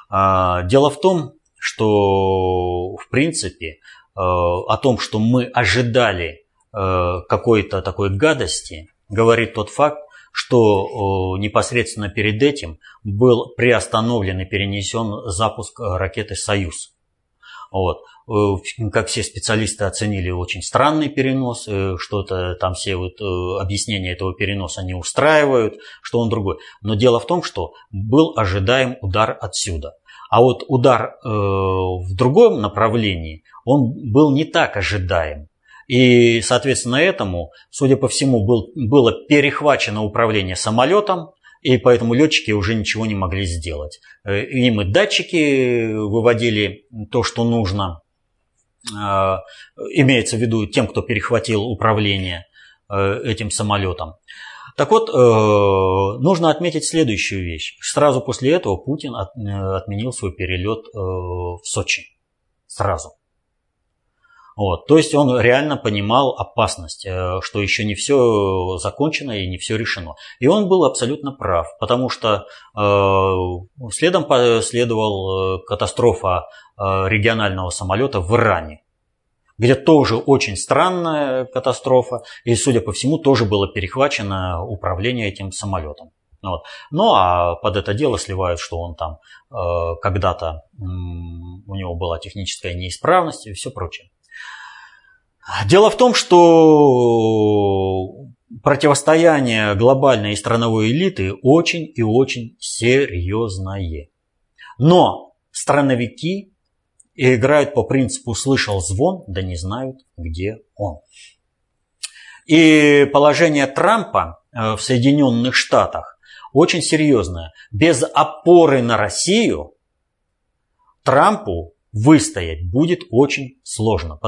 А, дело в том, что в принципе э, о том, что мы ожидали Э, какой-то такой гадости говорит тот факт, что непосредственно перед этим был приостановлен и перенесен запуск ракеты «Союз». Вот. Э, как все специалисты оценили, очень странный перенос, что-то там все вот объяснения этого переноса не устраивают, что он другой. Но дело в том, что был ожидаем удар отсюда. А вот удар э, в другом направлении, он был не так ожидаем. И, соответственно, этому, судя по всему, был, было перехвачено управление самолетом, и поэтому летчики уже ничего не могли сделать. Э, им и датчики выводили то, что нужно, э, имеется в виду тем, кто перехватил управление э, этим самолетом. Так вот, нужно отметить следующую вещь. Сразу после этого Путин отменил свой перелет в Сочи. Сразу. Вот. То есть он реально понимал опасность, э, что еще не все закончено и не все решено. И он был абсолютно прав, потому что э, следом последовала э, катастрофа э, регионального самолета в Иране, где тоже очень странная катастрофа, и, судя по всему, тоже было перехвачено управление этим самолетом. Вот. Ну а под это дело сливают, что он там э, когда-то э, у него была техническая неисправность и все прочее. Дело в том, что противостояние глобальной и страновой элиты очень и очень серьезное. Но страновики играют по принципу «слышал звон, да не знают, где он». И положение Трампа э, в Соединенных Штатах очень серьезное. Без опоры на Россию Трампу выстоять будет очень сложно.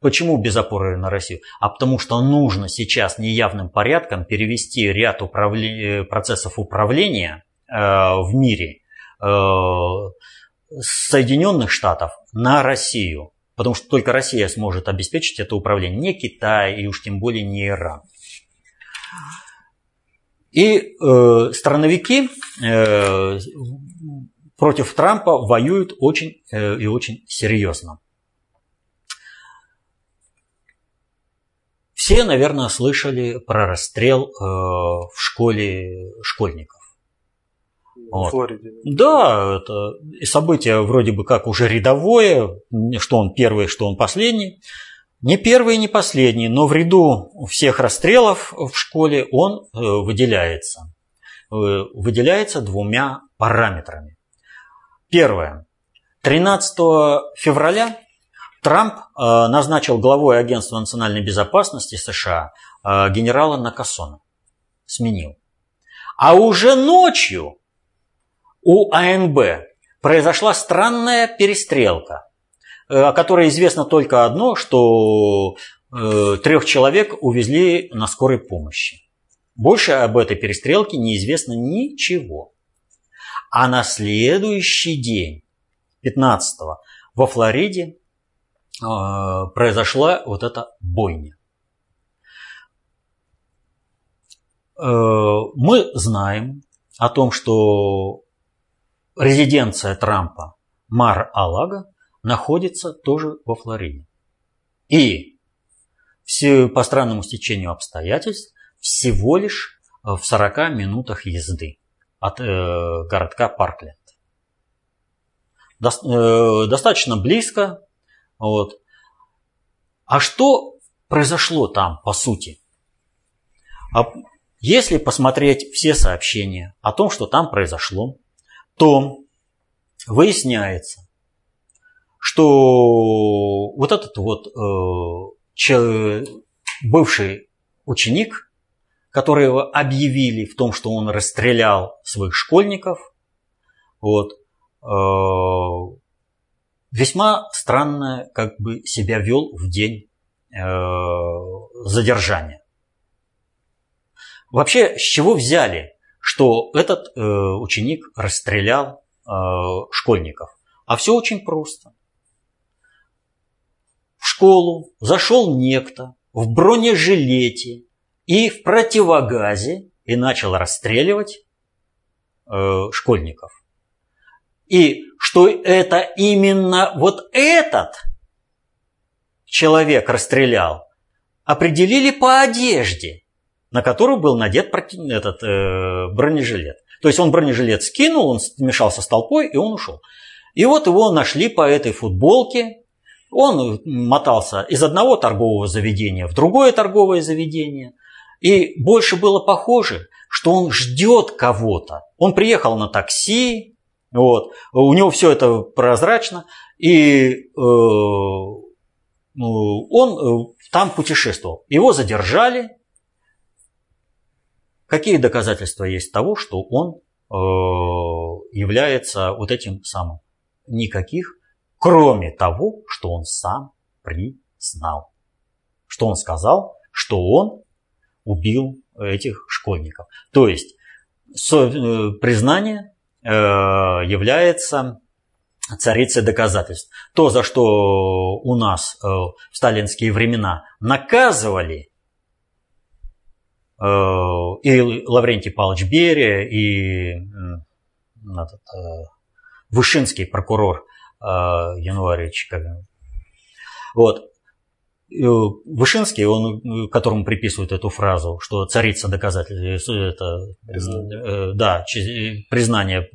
Почему без опоры на Россию? А потому что нужно сейчас неявным порядком перевести ряд управле... Э, процессов управления э, в мире э, Соединенных Штатов на Россию. Потому что только Россия сможет обеспечить это управление, не Китай и уж тем более не Иран. И э, страновики э, против Трампа воюют очень э, и очень серьезно. Все, наверное, слышали про расстрел э, в школе школьников. Вот. Флориде. Да, это событие вроде бы как уже рядовое, что он первый, что он последний. Не первый, не последний, но в ряду всех расстрелов в школе он э, выделяется. Выделяется двумя параметрами. Первое. 13 февраля Трамп э, назначил главой Агентства национальной безопасности США э, генерала Накасона. Сменил. А уже ночью у АНБ произошла странная перестрелка, э, о которой известно только одно, что трех человек увезли на скорой помощи. Больше об этой перестрелке неизвестно ничего. А на следующий день, 15-го, во Флориде э, произошла вот эта бойня. Э, мы знаем о том, что резиденция Трампа Мар-Алага находится тоже во Флориде. И все, по странному стечению обстоятельств всего лишь в 40 минутах езды от э, городка Паркленд. До, э, достаточно близко. Вот. А что произошло там, по сути? А если посмотреть все сообщения о том, что там произошло, то выясняется, что вот этот вот э, бывший ученик, которого объявили в том, что он расстрелял своих школьников, вот, э, весьма странно как бы себя вел в день э, задержания. Вообще, с чего взяли, что этот э, ученик расстрелял школьников? А все очень просто. В школу зашел некто в бронежилете и в противогазе и начал расстреливать э, школьников. И что это именно вот этот человек расстрелял, определили по одежде на которую был надет этот э, бронежилет. То есть он бронежилет скинул, он смешался с толпой, и он ушел. И вот его нашли по этой футболке. Он мотался из одного торгового заведения в другое торговое заведение. И больше было похоже, что он ждет кого-то. Он приехал на такси, вот, у него все это прозрачно, и э, ну, он э, там путешествовал. Его задержали, Какие доказательства есть того, что он э, является вот этим самым? Никаких, кроме того, что он сам признал. Что он сказал, что он убил этих школьников. То есть э, признание э, является царицей доказательств. То, за что у нас в сталинские времена наказывали Э, и Лаврентий Павлович Берия, и этот, э, Вышинский прокурор э, Януаревич. Вот. Э, Вышинский, он, э, которому приписывают эту фразу, что царица доказательств, э, это, признание. да, признание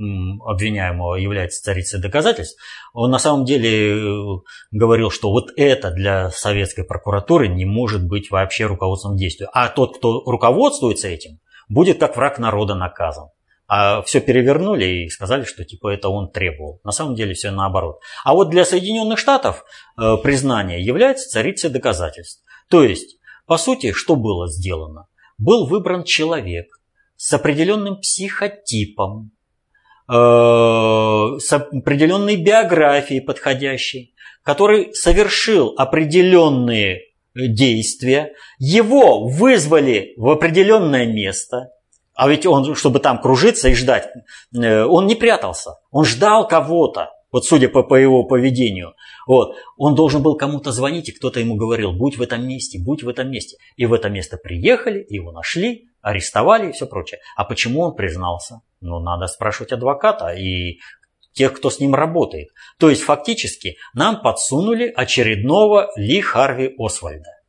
обвиняемого является царицей доказательств, он на самом деле говорил, что вот это для советской прокуратуры не может быть вообще руководством действия. А тот, кто руководствуется этим, будет как враг народа наказан а все перевернули и сказали, что типа это он требовал. На самом деле все наоборот. А вот для Соединенных Штатов э, признание является царицей доказательств. То есть, по сути, что было сделано? Был выбран человек с определенным психотипом, э, с определенной биографией подходящей, который совершил определенные действия, его вызвали в определенное место – а ведь он, чтобы там кружиться и ждать, э, он не прятался. Он ждал кого-то. Вот судя по, по его поведению. Вот. Он должен был кому-то звонить, и кто-то ему говорил, будь в этом месте, будь в этом месте. И в это место приехали, его нашли, арестовали и все прочее. А почему он признался? Ну, надо спрашивать адвоката и тех, кто с ним работает. То есть, фактически, нам подсунули очередного Ли Харви Освальда.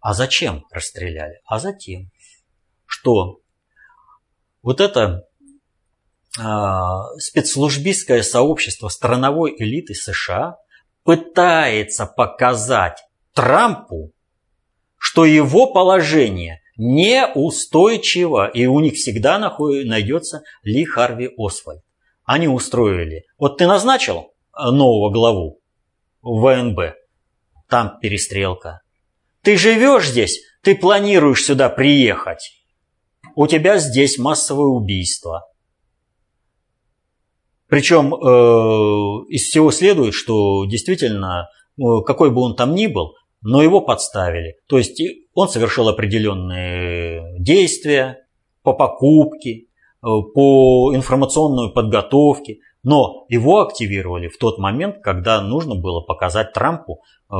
А зачем расстреляли? А затем, что вот это э, спецслужбистское сообщество страновой элиты США пытается показать Трампу, что его положение неустойчиво, и у них всегда найдется Ли Харви Освальд. Они устроили. Вот ты назначил нового главу ВНБ, там перестрелка. Ты живешь здесь, ты планируешь сюда приехать у тебя здесь массовое убийство. Причем э, из всего следует, что действительно, э, какой бы он там ни был, но его подставили. То есть он совершил определенные действия по покупке, э, по информационной подготовке, но его активировали в тот момент, когда нужно было показать Трампу, э,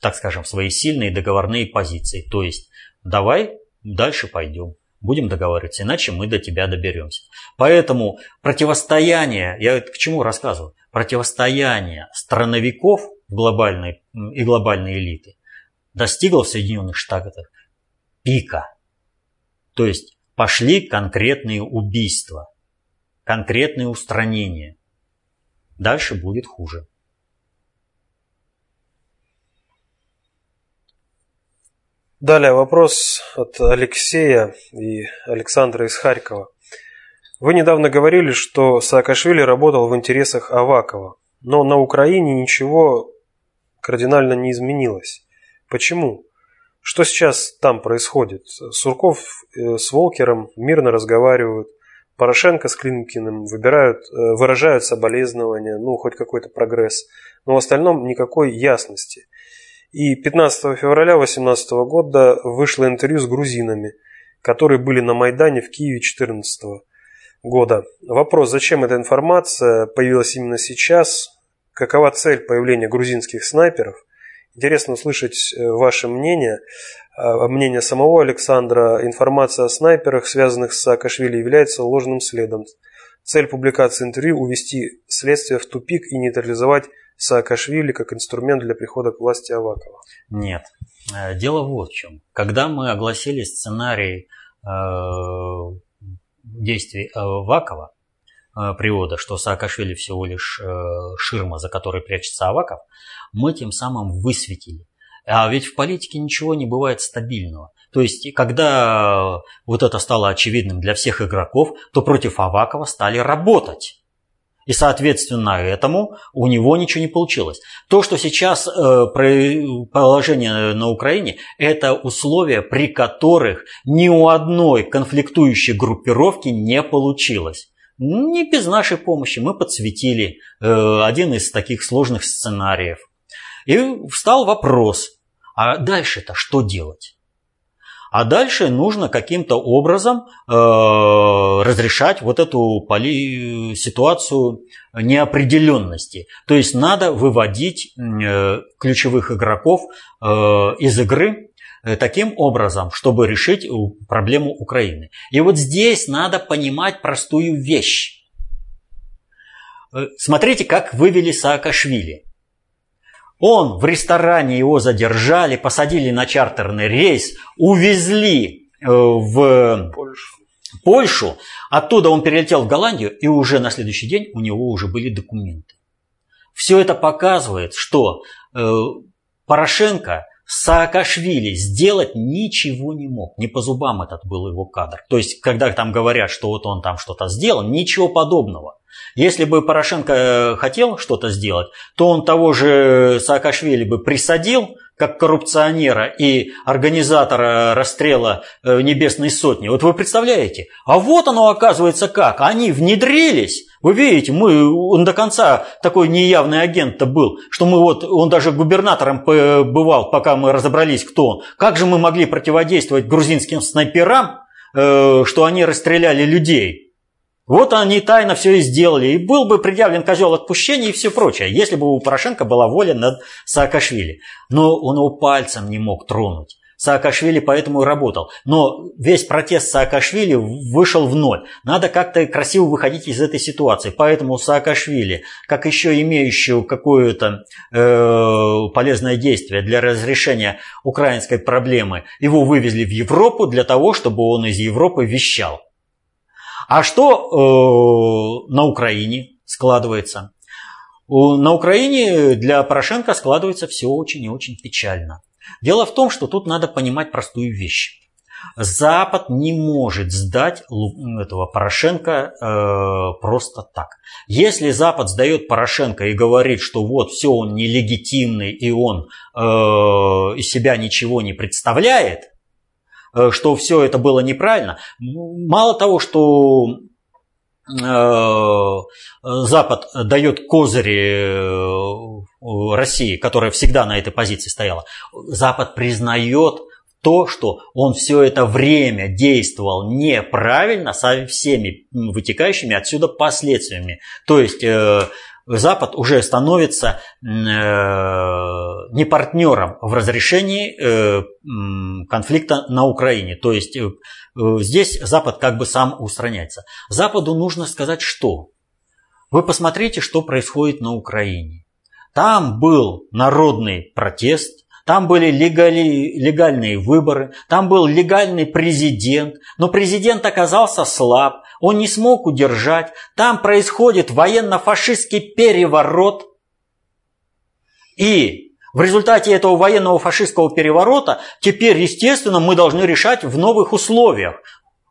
так скажем, свои сильные договорные позиции. То есть давай дальше пойдем будем договариваться, иначе мы до тебя доберемся. Поэтому противостояние, я к чему рассказываю, противостояние страновиков глобальной и глобальной элиты достигла в Соединенных Штатах пика. То есть пошли конкретные убийства, конкретные устранения. Дальше будет хуже. Далее вопрос от Алексея и Александра из Харькова. Вы недавно говорили, что Саакашвили работал в интересах Авакова, но на Украине ничего кардинально не изменилось. Почему? Что сейчас там происходит? Сурков э, с Волкером мирно разговаривают, Порошенко с Клинкиным выбирают, э, выражают соболезнования, ну, хоть какой-то прогресс, но в остальном никакой ясности. И 15 февраля 2018 года вышло интервью с грузинами, которые были на Майдане в Киеве 14 года. Вопрос, зачем эта информация появилась именно сейчас, какова цель появления грузинских снайперов. Интересно услышать э, ваше мнение. А, мнение самого Александра. Информация о снайперах, связанных с Саакашвили, является ложным следом. Цель публикации интервью – увести следствие в тупик и нейтрализовать Саакашвили как инструмент для прихода к власти Авакова? Нет. Э, дело вот в чем. Когда мы огласили сценарий э, действий Авакова, э, привода, что Саакашвили всего лишь э, ширма, за которой прячется Аваков, мы тем самым высветили. А ведь в политике ничего не бывает стабильного. То есть, когда вот это стало очевидным для всех игроков, то против Авакова стали работать. И, соответственно, этому у него ничего не получилось. То, что сейчас э, положение на Украине, это условия, при которых ни у одной конфликтующей группировки не получилось. Не без нашей помощи мы подсветили э, один из таких сложных сценариев. И встал вопрос, а дальше-то что делать? А дальше нужно каким-то образом э, разрешать вот эту поли... ситуацию неопределенности. То есть надо выводить э, ключевых игроков э, из игры э, таким образом, чтобы решить проблему Украины. И вот здесь надо понимать простую вещь. Э, смотрите, как вывели Саакашвили. Он в ресторане его задержали, посадили на чартерный рейс, увезли э, в Польшу. Польшу. Оттуда он перелетел в Голландию, и уже на следующий день у него уже были документы. Все это показывает, что э, Порошенко Саакашвили сделать ничего не мог. Не по зубам этот был его кадр. То есть, когда там говорят, что вот он там что-то сделал, ничего подобного. Если бы Порошенко э, хотел что-то сделать, то он того же Саакашвили бы присадил, как коррупционера и организатора расстрела э, Небесной Сотни. Вот вы представляете? А вот оно оказывается как. Они внедрились. Вы видите, мы, он до конца такой неявный агент-то был, что мы вот, он даже губернатором бывал, пока мы разобрались, кто он. Как же мы могли противодействовать грузинским снайперам, э, что они расстреляли людей? Вот они тайно все и сделали. И был бы предъявлен козел отпущения и все прочее, если бы у Порошенко была воля над Саакашвили. Но он его пальцем не мог тронуть. Саакашвили поэтому и работал. Но весь протест Саакашвили вышел в ноль. Надо как-то красиво выходить из этой ситуации. Поэтому Саакашвили, как еще имеющую какое-то э, полезное действие для разрешения украинской проблемы, его вывезли в Европу для того, чтобы он из Европы вещал. А что э, на Украине складывается? На Украине для Порошенко складывается все очень и очень печально. Дело в том, что тут надо понимать простую вещь. Запад не может сдать этого Порошенко э, просто так. Если Запад сдает Порошенко и говорит, что вот все он нелегитимный и он э, из себя ничего не представляет, что все это было неправильно. Мало того, что э, Запад дает козыри э, России, которая всегда на этой позиции стояла, Запад признает то, что он все это время действовал неправильно со всеми вытекающими отсюда последствиями. То есть Запад уже становится э, не партнером в разрешении э, конфликта на Украине. То есть э, здесь Запад как бы сам устраняется. Западу нужно сказать что? Вы посмотрите, что происходит на Украине. Там был народный протест, там были легали, легальные выборы, там был легальный президент, но президент оказался слаб, он не смог удержать, там происходит военно-фашистский переворот, и в результате этого военного фашистского переворота теперь, естественно, мы должны решать в новых условиях.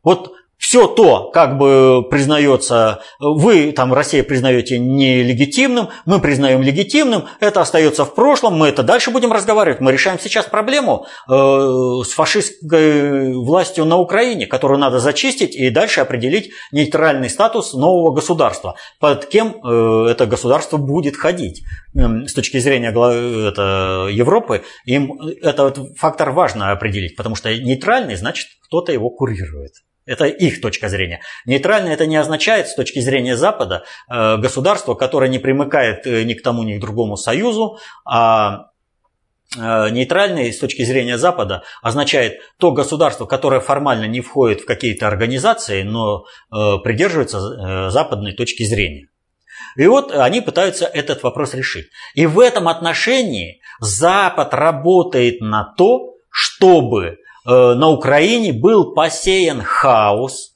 Вот все то, как бы признается, вы там Россия признаете нелегитимным, мы признаем легитимным, это остается в прошлом, мы это дальше будем разговаривать. Мы решаем сейчас проблему э, с фашистской властью на Украине, которую надо зачистить и дальше определить нейтральный статус нового государства. Под кем э, это государство будет ходить. Э, с точки зрения это, Европы, им этот фактор важно определить, потому что нейтральный значит кто-то его курирует. Это их точка зрения. Нейтрально это не означает с точки зрения Запада э, государство, которое не примыкает э, ни к тому, ни к другому союзу, а э, Нейтральный с точки зрения Запада означает то государство, которое формально не входит в какие-то организации, но придерживается западной точки зрения. И вот они пытаются этот вопрос решить. И в этом отношении Запад работает на то, чтобы на Украине был посеян хаос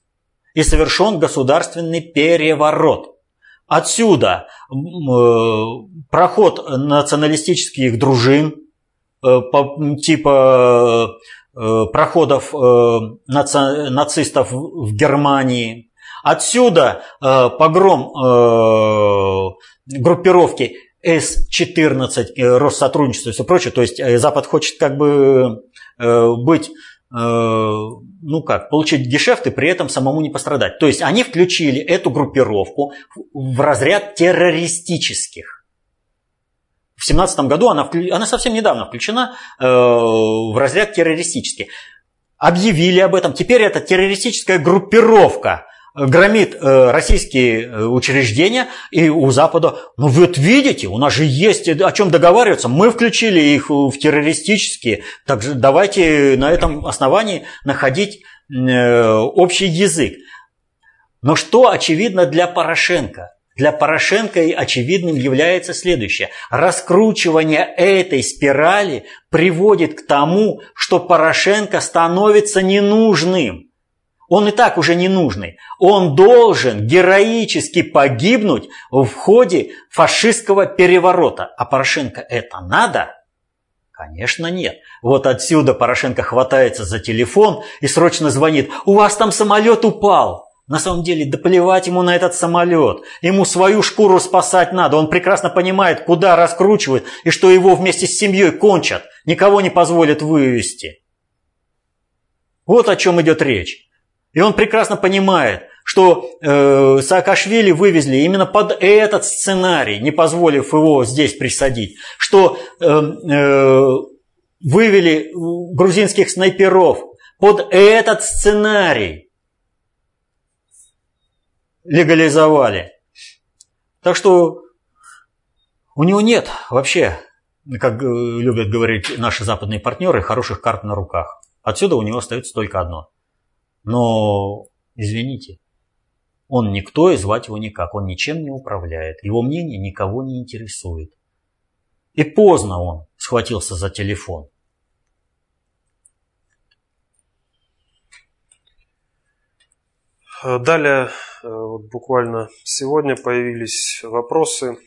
и совершен государственный переворот. Отсюда э, проход националистических дружин, э, типа проходов нацистов в Германии. Отсюда погром группировки С-14, Россотрудничество и все прочее. То есть Запад хочет как бы Э, быть э, ну как, получить гешефт и при этом самому не пострадать. То есть они включили эту группировку в разряд террористических. В 2017 году она, она совсем недавно включена э, в разряд террористических. Объявили об этом. Теперь это террористическая группировка громит э, российские э, учреждения и у Запада, ну вот видите, у нас же есть о чем договариваться, мы включили их в террористические, так же давайте на этом основании находить э, общий язык. Но что очевидно для Порошенко? Для Порошенко очевидным является следующее. Раскручивание этой спирали приводит к тому, что Порошенко становится ненужным. Он и так уже ненужный. Он должен героически погибнуть в ходе фашистского переворота. А Порошенко это надо? Конечно, нет. Вот отсюда Порошенко хватается за телефон и срочно звонит. У вас там самолет упал. На самом деле, да плевать ему на этот самолет. Ему свою шкуру спасать надо. Он прекрасно понимает, куда раскручивают и что его вместе с семьей кончат. Никого не позволят вывести. Вот о чем идет речь. И он прекрасно понимает, что э, Саакашвили вывезли именно под этот сценарий, не позволив его здесь присадить, что э, э, вывели грузинских снайперов под этот сценарий, легализовали. Так что у него нет вообще, как любят говорить наши западные партнеры, хороших карт на руках. Отсюда у него остается только одно – но, извините, он никто и звать его никак, он ничем не управляет, его мнение никого не интересует. И поздно он схватился за телефон. Далее, э, вот буквально сегодня появились вопросы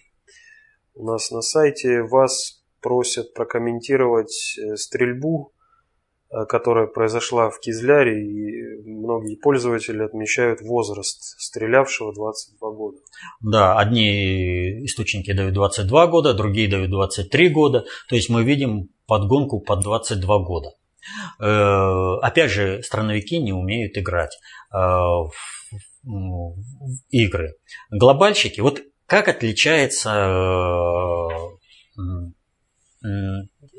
у нас на сайте. Вас просят прокомментировать э, стрельбу которая произошла в Кизляре, и многие пользователи отмечают возраст стрелявшего 22 года. Да, одни источники дают 22 года, другие дают 23 года, то есть мы видим подгонку под 22 года. Э, опять же, страновики не умеют играть э, в игры. Глобальщики, вот как отличается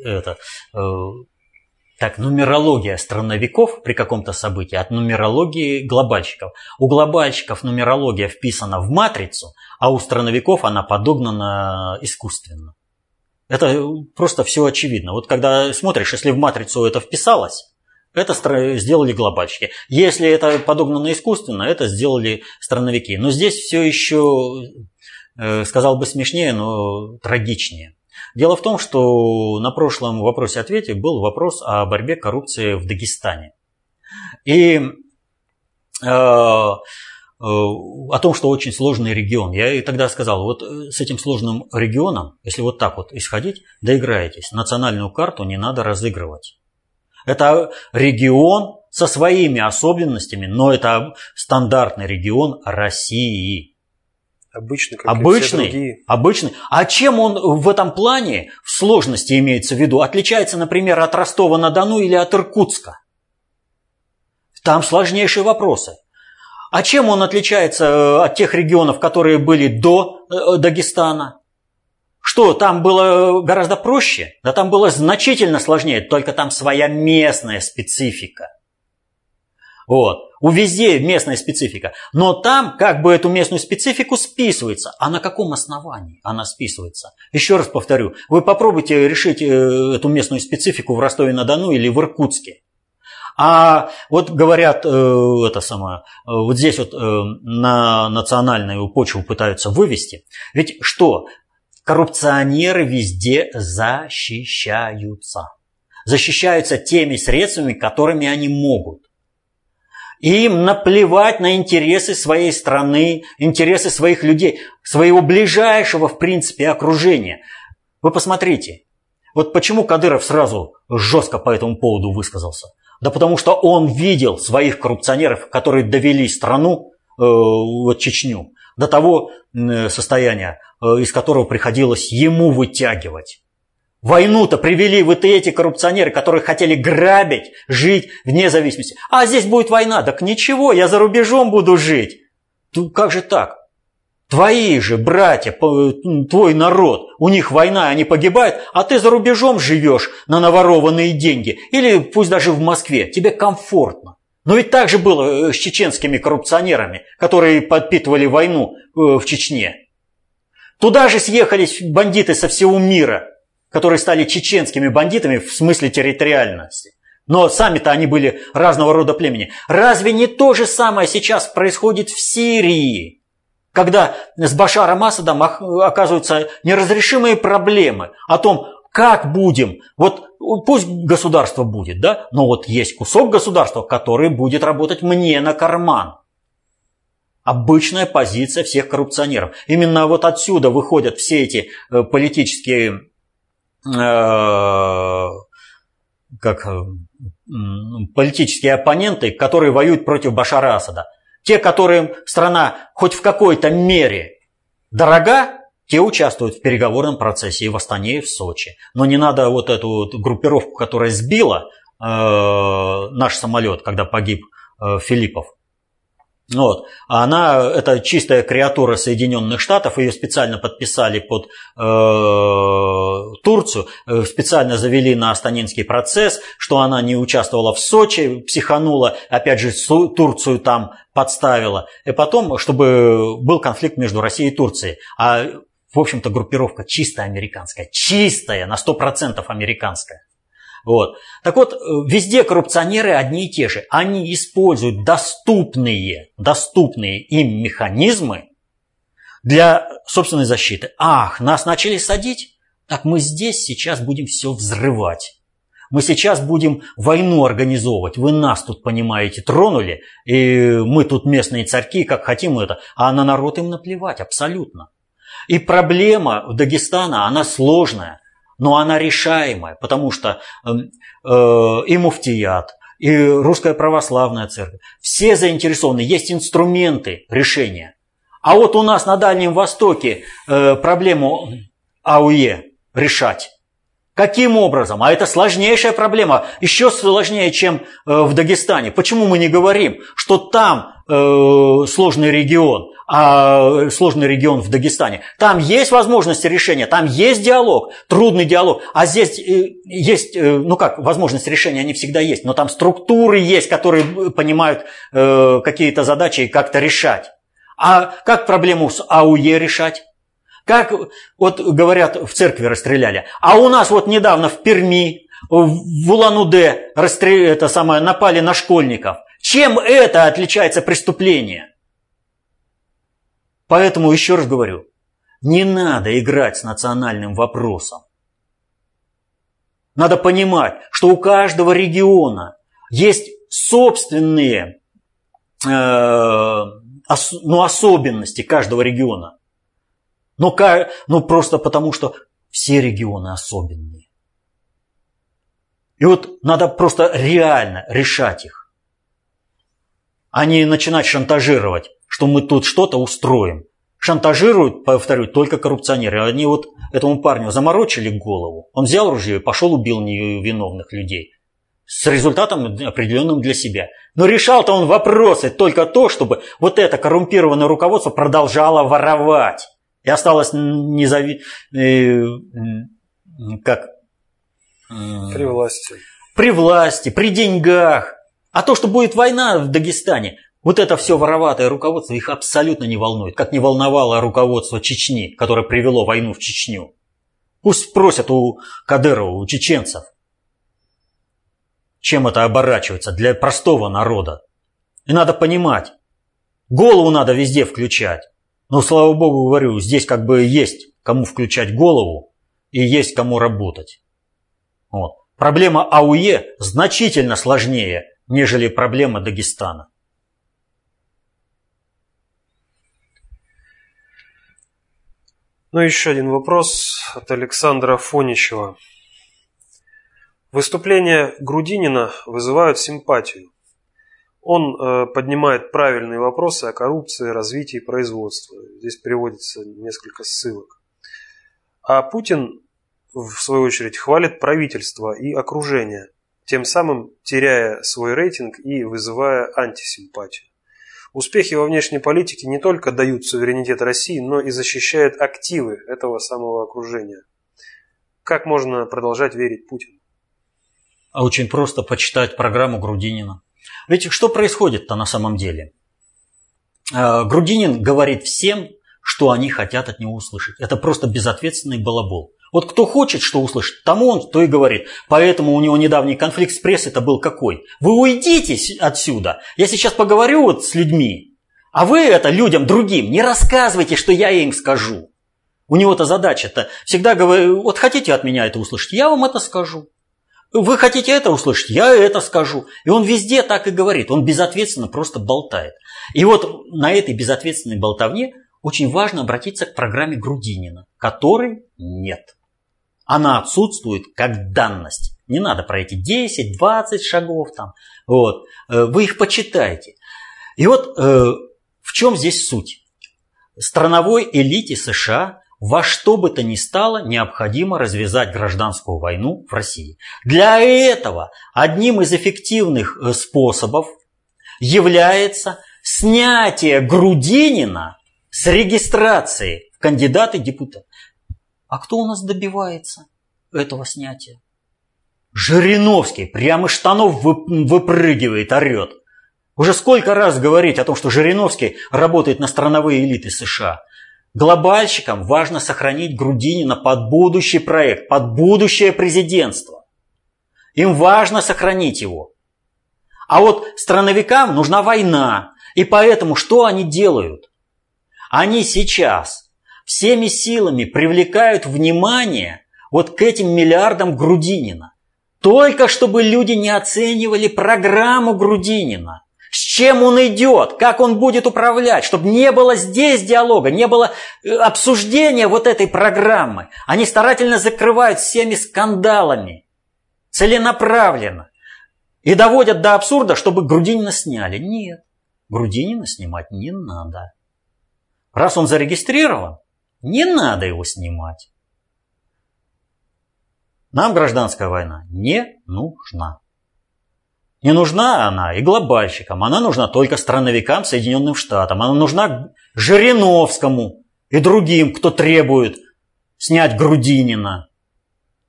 это, так, нумерология страновиков при каком-то событии от нумерологии глобальщиков. У глобальщиков нумерология вписана в матрицу, а у страновиков она подогнана искусственно. Это просто все очевидно. Вот когда смотришь, если в матрицу это вписалось, это сделали глобальщики. Если это подогнано искусственно, это сделали страновики. Но здесь все еще, э, сказал бы смешнее, но трагичнее. Дело в том, что на прошлом вопросе-ответе был вопрос о борьбе коррупции в Дагестане. И э, Э, о том, что очень сложный регион. Я и тогда сказал, вот э, с этим сложным регионом, если вот так вот исходить, доиграетесь. Национальную карту не надо разыгрывать. Это регион со своими особенностями, но это стандартный регион России. Обычный, как обычный, и все другие. обычный. А чем он в этом плане, в сложности имеется в виду, отличается, например, от Ростова-на-Дону или от Иркутска? Там сложнейшие вопросы. А чем он отличается э, от тех регионов, которые были до э, Дагестана? Что, там было гораздо проще? Да там было значительно сложнее, только там своя местная специфика. Вот. У везде местная специфика. Но там как бы эту местную специфику списывается. А на каком основании она списывается? Еще раз повторю. Вы попробуйте решить э, эту местную специфику в Ростове-на-Дону или в Иркутске. А вот говорят, э, это самое, э, вот здесь вот на национальную почву пытаются вывести. Ведь что? Коррупционеры везде защищаются. Защищаются теми средствами, которыми они могут. Им наплевать на интересы своей страны, интересы своих людей, своего ближайшего, в принципе, окружения. Вы посмотрите, вот почему Кадыров сразу жестко по этому поводу высказался. Да потому что он видел своих коррупционеров, которые довели страну, э, вот Чечню, до того э, состояния, э, из которого приходилось ему вытягивать. Войну-то привели вот эти коррупционеры, которые хотели грабить, жить вне зависимости. А здесь будет война. Так ничего, я за рубежом буду жить. Как же так? Твои же братья, твой народ, у них война, они погибают, а ты за рубежом живешь на наворованные деньги. Или пусть даже в Москве, тебе комфортно. Но ведь так же было э, с чеченскими коррупционерами, которые подпитывали войну э, в Чечне. Туда же съехались бандиты со всего мира, которые стали чеченскими бандитами в смысле территориальности. Но сами-то они были разного рода племени. Разве не то же самое сейчас происходит в Сирии? когда с Башаром Асадом оказываются неразрешимые проблемы о том, как будем, вот пусть государство будет, да, но вот есть кусок государства, который будет работать мне на карман. Обычная позиция всех коррупционеров. Именно вот отсюда выходят все эти э, политические, как, э, политические оппоненты, которые воюют против Башара Асада. Те, которым страна хоть в какой-то мере дорога, те участвуют в переговорном процессе и в Астане, и в Сочи. Но не надо вот эту вот группировку, которая сбила э, наш самолет, когда погиб э, Филиппов, вот. Она, это чистая креатура Соединенных Штатов, ее специально подписали под э, Турцию, э, специально завели на Астанинский процесс, что она не участвовала в Сочи, психанула, опять же, Турцию там подставила. И потом, чтобы был конфликт между Россией и Турцией. А, в общем-то, группировка чистая американская, чистая, на 100% американская. Вот. Так вот, э, везде коррупционеры одни и те же. Они используют доступные, доступные им механизмы для собственной защиты. Ах, нас начали садить? Так мы здесь сейчас будем все взрывать. Мы сейчас будем войну организовывать. Вы нас тут, понимаете, тронули, и мы тут местные царьки, как хотим это. А на народ им наплевать, абсолютно. И проблема Дагестана, она сложная но она решаемая, потому что эм, э, и муфтият, и русская православная церковь, все заинтересованы, есть инструменты решения. А вот у нас на Дальнем Востоке э, проблему АУЕ решать. Каким образом? А это сложнейшая проблема, еще сложнее, чем э, в Дагестане. Почему мы не говорим, что там сложный регион, а сложный регион в Дагестане. Там есть возможности решения, там есть диалог, трудный диалог, а здесь э, есть, э, ну как, возможность решения, они всегда есть, но там структуры есть, которые э, понимают какие-то задачи и как-то решать. А как проблему с АУЕ решать? Как вот говорят, в церкви расстреляли. А у нас вот недавно в Перми, в Улан-Удэ это самое, напали на школьников. Чем это отличается преступление? Поэтому еще раз говорю, не надо играть с национальным вопросом. надо понимать, что у каждого региона есть собственные э, ос, ну, особенности каждого региона. Но, ну, просто потому, что все регионы особенные. И вот надо просто реально решать их, а не начинать шантажировать, что мы тут что-то устроим. Шантажируют, повторю, только коррупционеры. Они вот этому парню заморочили голову. Он взял ружье и пошел убил невиновных людей. С результатом определенным для себя. Но решал-то он вопросы только то, чтобы вот это коррумпированное руководство продолжало воровать. И осталось незави... Э, как... При власти. При власти, при деньгах. А то, что будет война в Дагестане, вот это все вороватое руководство их абсолютно не волнует, как не волновало руководство Чечни, которое привело войну в Чечню. Пусть спросят у Кадырова, у чеченцев, чем это оборачивается для простого народа. И надо понимать, голову надо везде включать. Но, слава богу, говорю, здесь как бы есть кому включать голову и есть кому работать. Вот. Проблема АУЕ значительно сложнее, нежели проблема Дагестана. Ну, еще один вопрос от Александра Фоничева. Выступления Грудинина вызывают симпатию. Он э, поднимает правильные вопросы о коррупции, развитии производства. Здесь приводится несколько ссылок. А Путин, в свою очередь, хвалит правительство и окружение, тем самым теряя свой рейтинг и вызывая антисимпатию. Успехи во внешней политике не только дают суверенитет России, но и защищают активы этого самого окружения. Как можно продолжать верить Путину? А очень просто почитать программу Грудинина. Ведь что происходит-то на самом деле? А, Грудинин говорит всем, что они хотят от него услышать. Это просто безответственный балабол. Вот кто хочет что услышать, тому он то и говорит. Поэтому у него недавний конфликт с прессой это был какой? Вы уйдите отсюда. Я сейчас поговорю вот с людьми. А вы это людям другим не рассказывайте, что я им скажу. У него-то задача-то всегда говорю, вот хотите от меня это услышать, я вам это скажу. Вы хотите это услышать, я это скажу. И он везде так и говорит, он безответственно просто болтает. И вот на этой безответственной болтовне очень важно обратиться к программе Грудинина, которой нет. Она отсутствует как данность. Не надо про эти 10-20 шагов там. Вот. Э, вы их почитайте. И вот э, в чем здесь суть? Страновой элите США во что бы то ни стало необходимо развязать гражданскую войну в России. Для этого одним из эффективных э, способов является снятие Грудинина с регистрации в кандидаты депутата. А кто у нас добивается этого снятия? Жириновский прямо штанов выпрыгивает, орет. Уже сколько раз говорить о том, что Жириновский работает на страновые элиты США. Глобальщикам важно сохранить Грудинина под будущий проект, под будущее президентство. Им важно сохранить его. А вот страновикам нужна война. И поэтому что они делают? Они сейчас всеми силами привлекают внимание вот к этим миллиардам Грудинина. Только чтобы люди не оценивали программу Грудинина. С чем он идет, как он будет управлять, чтобы не было здесь диалога, не было э, обсуждения вот этой программы. Они старательно закрывают всеми скандалами, целенаправленно. И доводят до абсурда, чтобы Грудинина сняли. Нет, Грудинина снимать не надо. Раз он зарегистрирован, не надо его снимать. Нам гражданская война не нужна. Не нужна она и глобальщикам, она нужна только страновикам Соединенным Штатам, она нужна Жириновскому и другим, кто требует снять Грудинина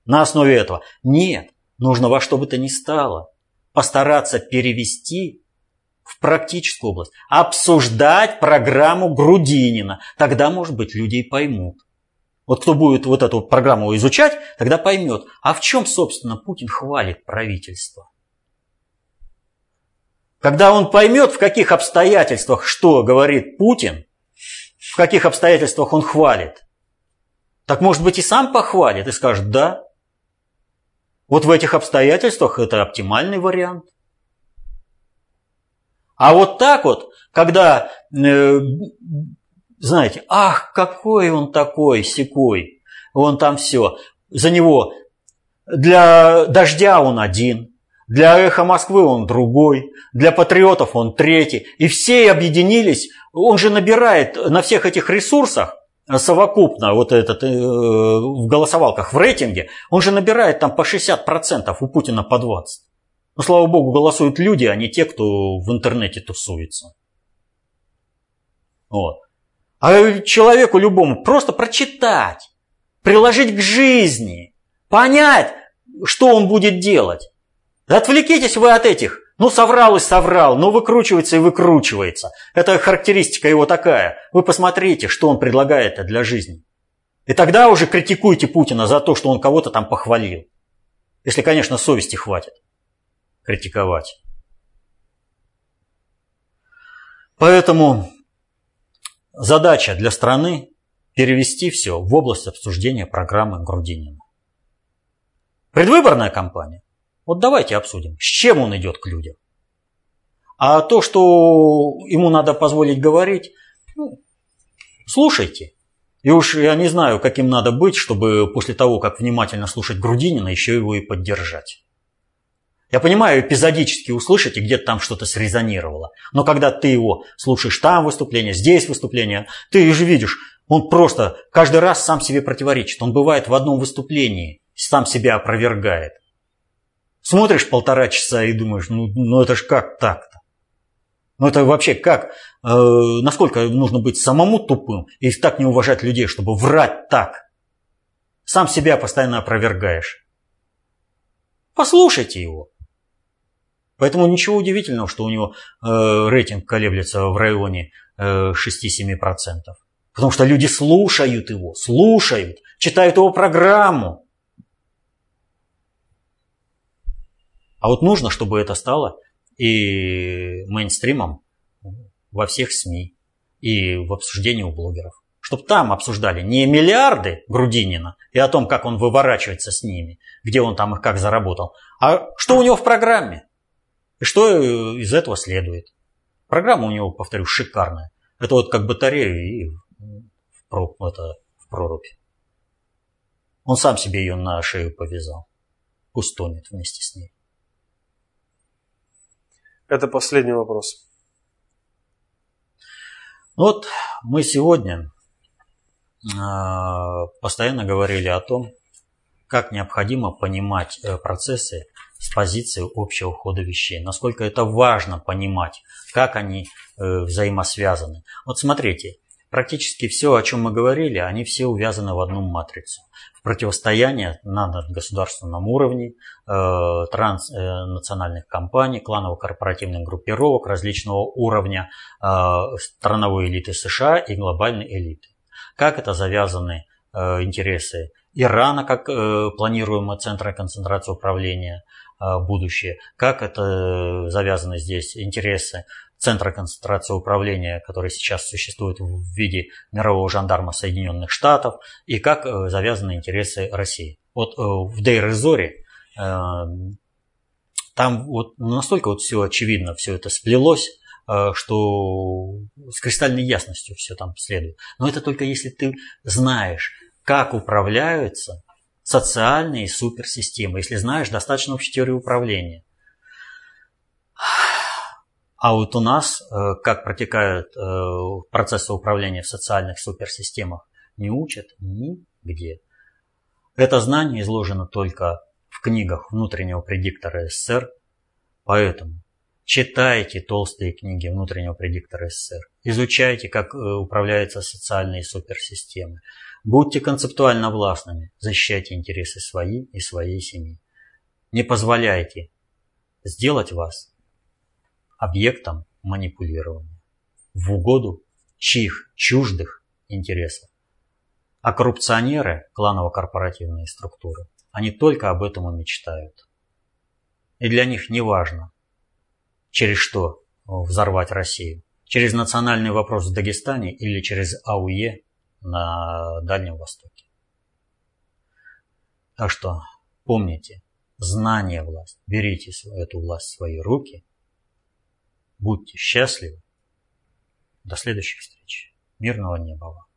на основе этого. Нет, нужно во что бы то ни стало постараться перевести в практическую область, обсуждать программу Грудинина. Тогда, может быть, люди и поймут. Вот кто будет вот эту программу изучать, тогда поймет, а в чем, собственно, Путин хвалит правительство. Когда он поймет, в каких обстоятельствах что говорит Путин, в каких обстоятельствах он хвалит, так может быть и сам похвалит и скажет «да». Вот в этих обстоятельствах это оптимальный вариант. А вот так вот, когда, э, знаете, ах, какой он такой, секой, он там все, за него, для дождя он один, для эхо Москвы он другой, для патриотов он третий, и все объединились, он же набирает на всех этих ресурсах, совокупно вот этот э, в голосовалках, в рейтинге, он же набирает там по 60%, у Путина по 20%. Но, слава богу, голосуют люди, а не те, кто в интернете тусуется. Вот. А человеку любому просто прочитать, приложить к жизни, понять, что он будет делать. Отвлекитесь вы от этих ну, соврал и соврал, ну, выкручивается и выкручивается. Это характеристика его такая. Вы посмотрите, что он предлагает для жизни. И тогда уже критикуйте Путина за то, что он кого-то там похвалил. Если, конечно, совести хватит критиковать. Поэтому задача для страны перевести все в область обсуждения программы Грудинина. Предвыборная кампания вот давайте обсудим, с чем он идет к людям. А то, что ему надо позволить говорить, ну, слушайте. И уж я не знаю, каким надо быть, чтобы после того, как внимательно слушать Грудинина, еще его и поддержать. Я понимаю, эпизодически услышите, где-то там что-то срезонировало. Но когда ты его слушаешь там выступление, здесь выступление, ты же видишь, он просто каждый раз сам себе противоречит. Он бывает в одном выступлении, сам себя опровергает. Смотришь полтора часа и думаешь, ну, ну это ж как так-то? Ну это вообще как? Э, насколько нужно быть самому тупым и так не уважать людей, чтобы врать так? Сам себя постоянно опровергаешь. Послушайте его. Поэтому ничего удивительного, что у него э, рейтинг колеблется в районе э, 6-7%. Потому что люди слушают его, слушают, читают его программу. А вот нужно, чтобы это стало и мейнстримом во всех СМИ, и в обсуждении у блогеров. Чтобы там обсуждали не миллиарды Грудинина и о том, как он выворачивается с ними, где он там их как заработал, а что у него в программе. И что из этого следует. Программа у него, повторю, шикарная. Это вот как батарея и в, проб, это, в прорубь. Он сам себе ее на шею повязал. Пусть тонет вместе с ней. Это последний вопрос. Вот мы сегодня а, постоянно говорили о том, как необходимо понимать э, процессы с позиции общего хода вещей, насколько это важно понимать, как они э, взаимосвязаны. Вот смотрите, практически все, о чем мы говорили, они все увязаны в одну матрицу противостояние на государственном уровне э, транснациональных компаний, кланово-корпоративных группировок различного уровня э, страновой элиты США и глобальной элиты. Как это завязаны э, интересы Ирана как планируемого центра концентрации управления будущее, как это завязаны здесь интересы центра концентрации управления, который сейчас существует в виде мирового жандарма Соединенных Штатов, и как э, завязаны интересы России. Вот э, в Дейр-Зоре э, там вот настолько вот все очевидно, все это сплелось, что с кристальной ясностью все там следует. Но это только если ты знаешь, как управляются социальные суперсистемы, если знаешь достаточно общей теории управления. А вот у нас, э, как протекают э, процессы управления в социальных суперсистемах, не учат нигде. Это знание изложено только в книгах внутреннего предиктора СССР, поэтому читайте толстые книги внутреннего предиктора СССР, изучайте, как э, управляются социальные суперсистемы, будьте концептуально властными, защищайте интересы свои и своей семьи. Не позволяйте сделать вас объектом манипулирования в угоду чьих чуждых интересов. А коррупционеры, кланово-корпоративные структуры, они только об этом и мечтают. И для них не важно, через что взорвать Россию. Через национальный вопрос в Дагестане или через АУЕ на Дальнем Востоке. Так что помните, знание власть. Берите эту власть в свои руки. Будьте счастливы. До следующих встреч. Мирного неба вам.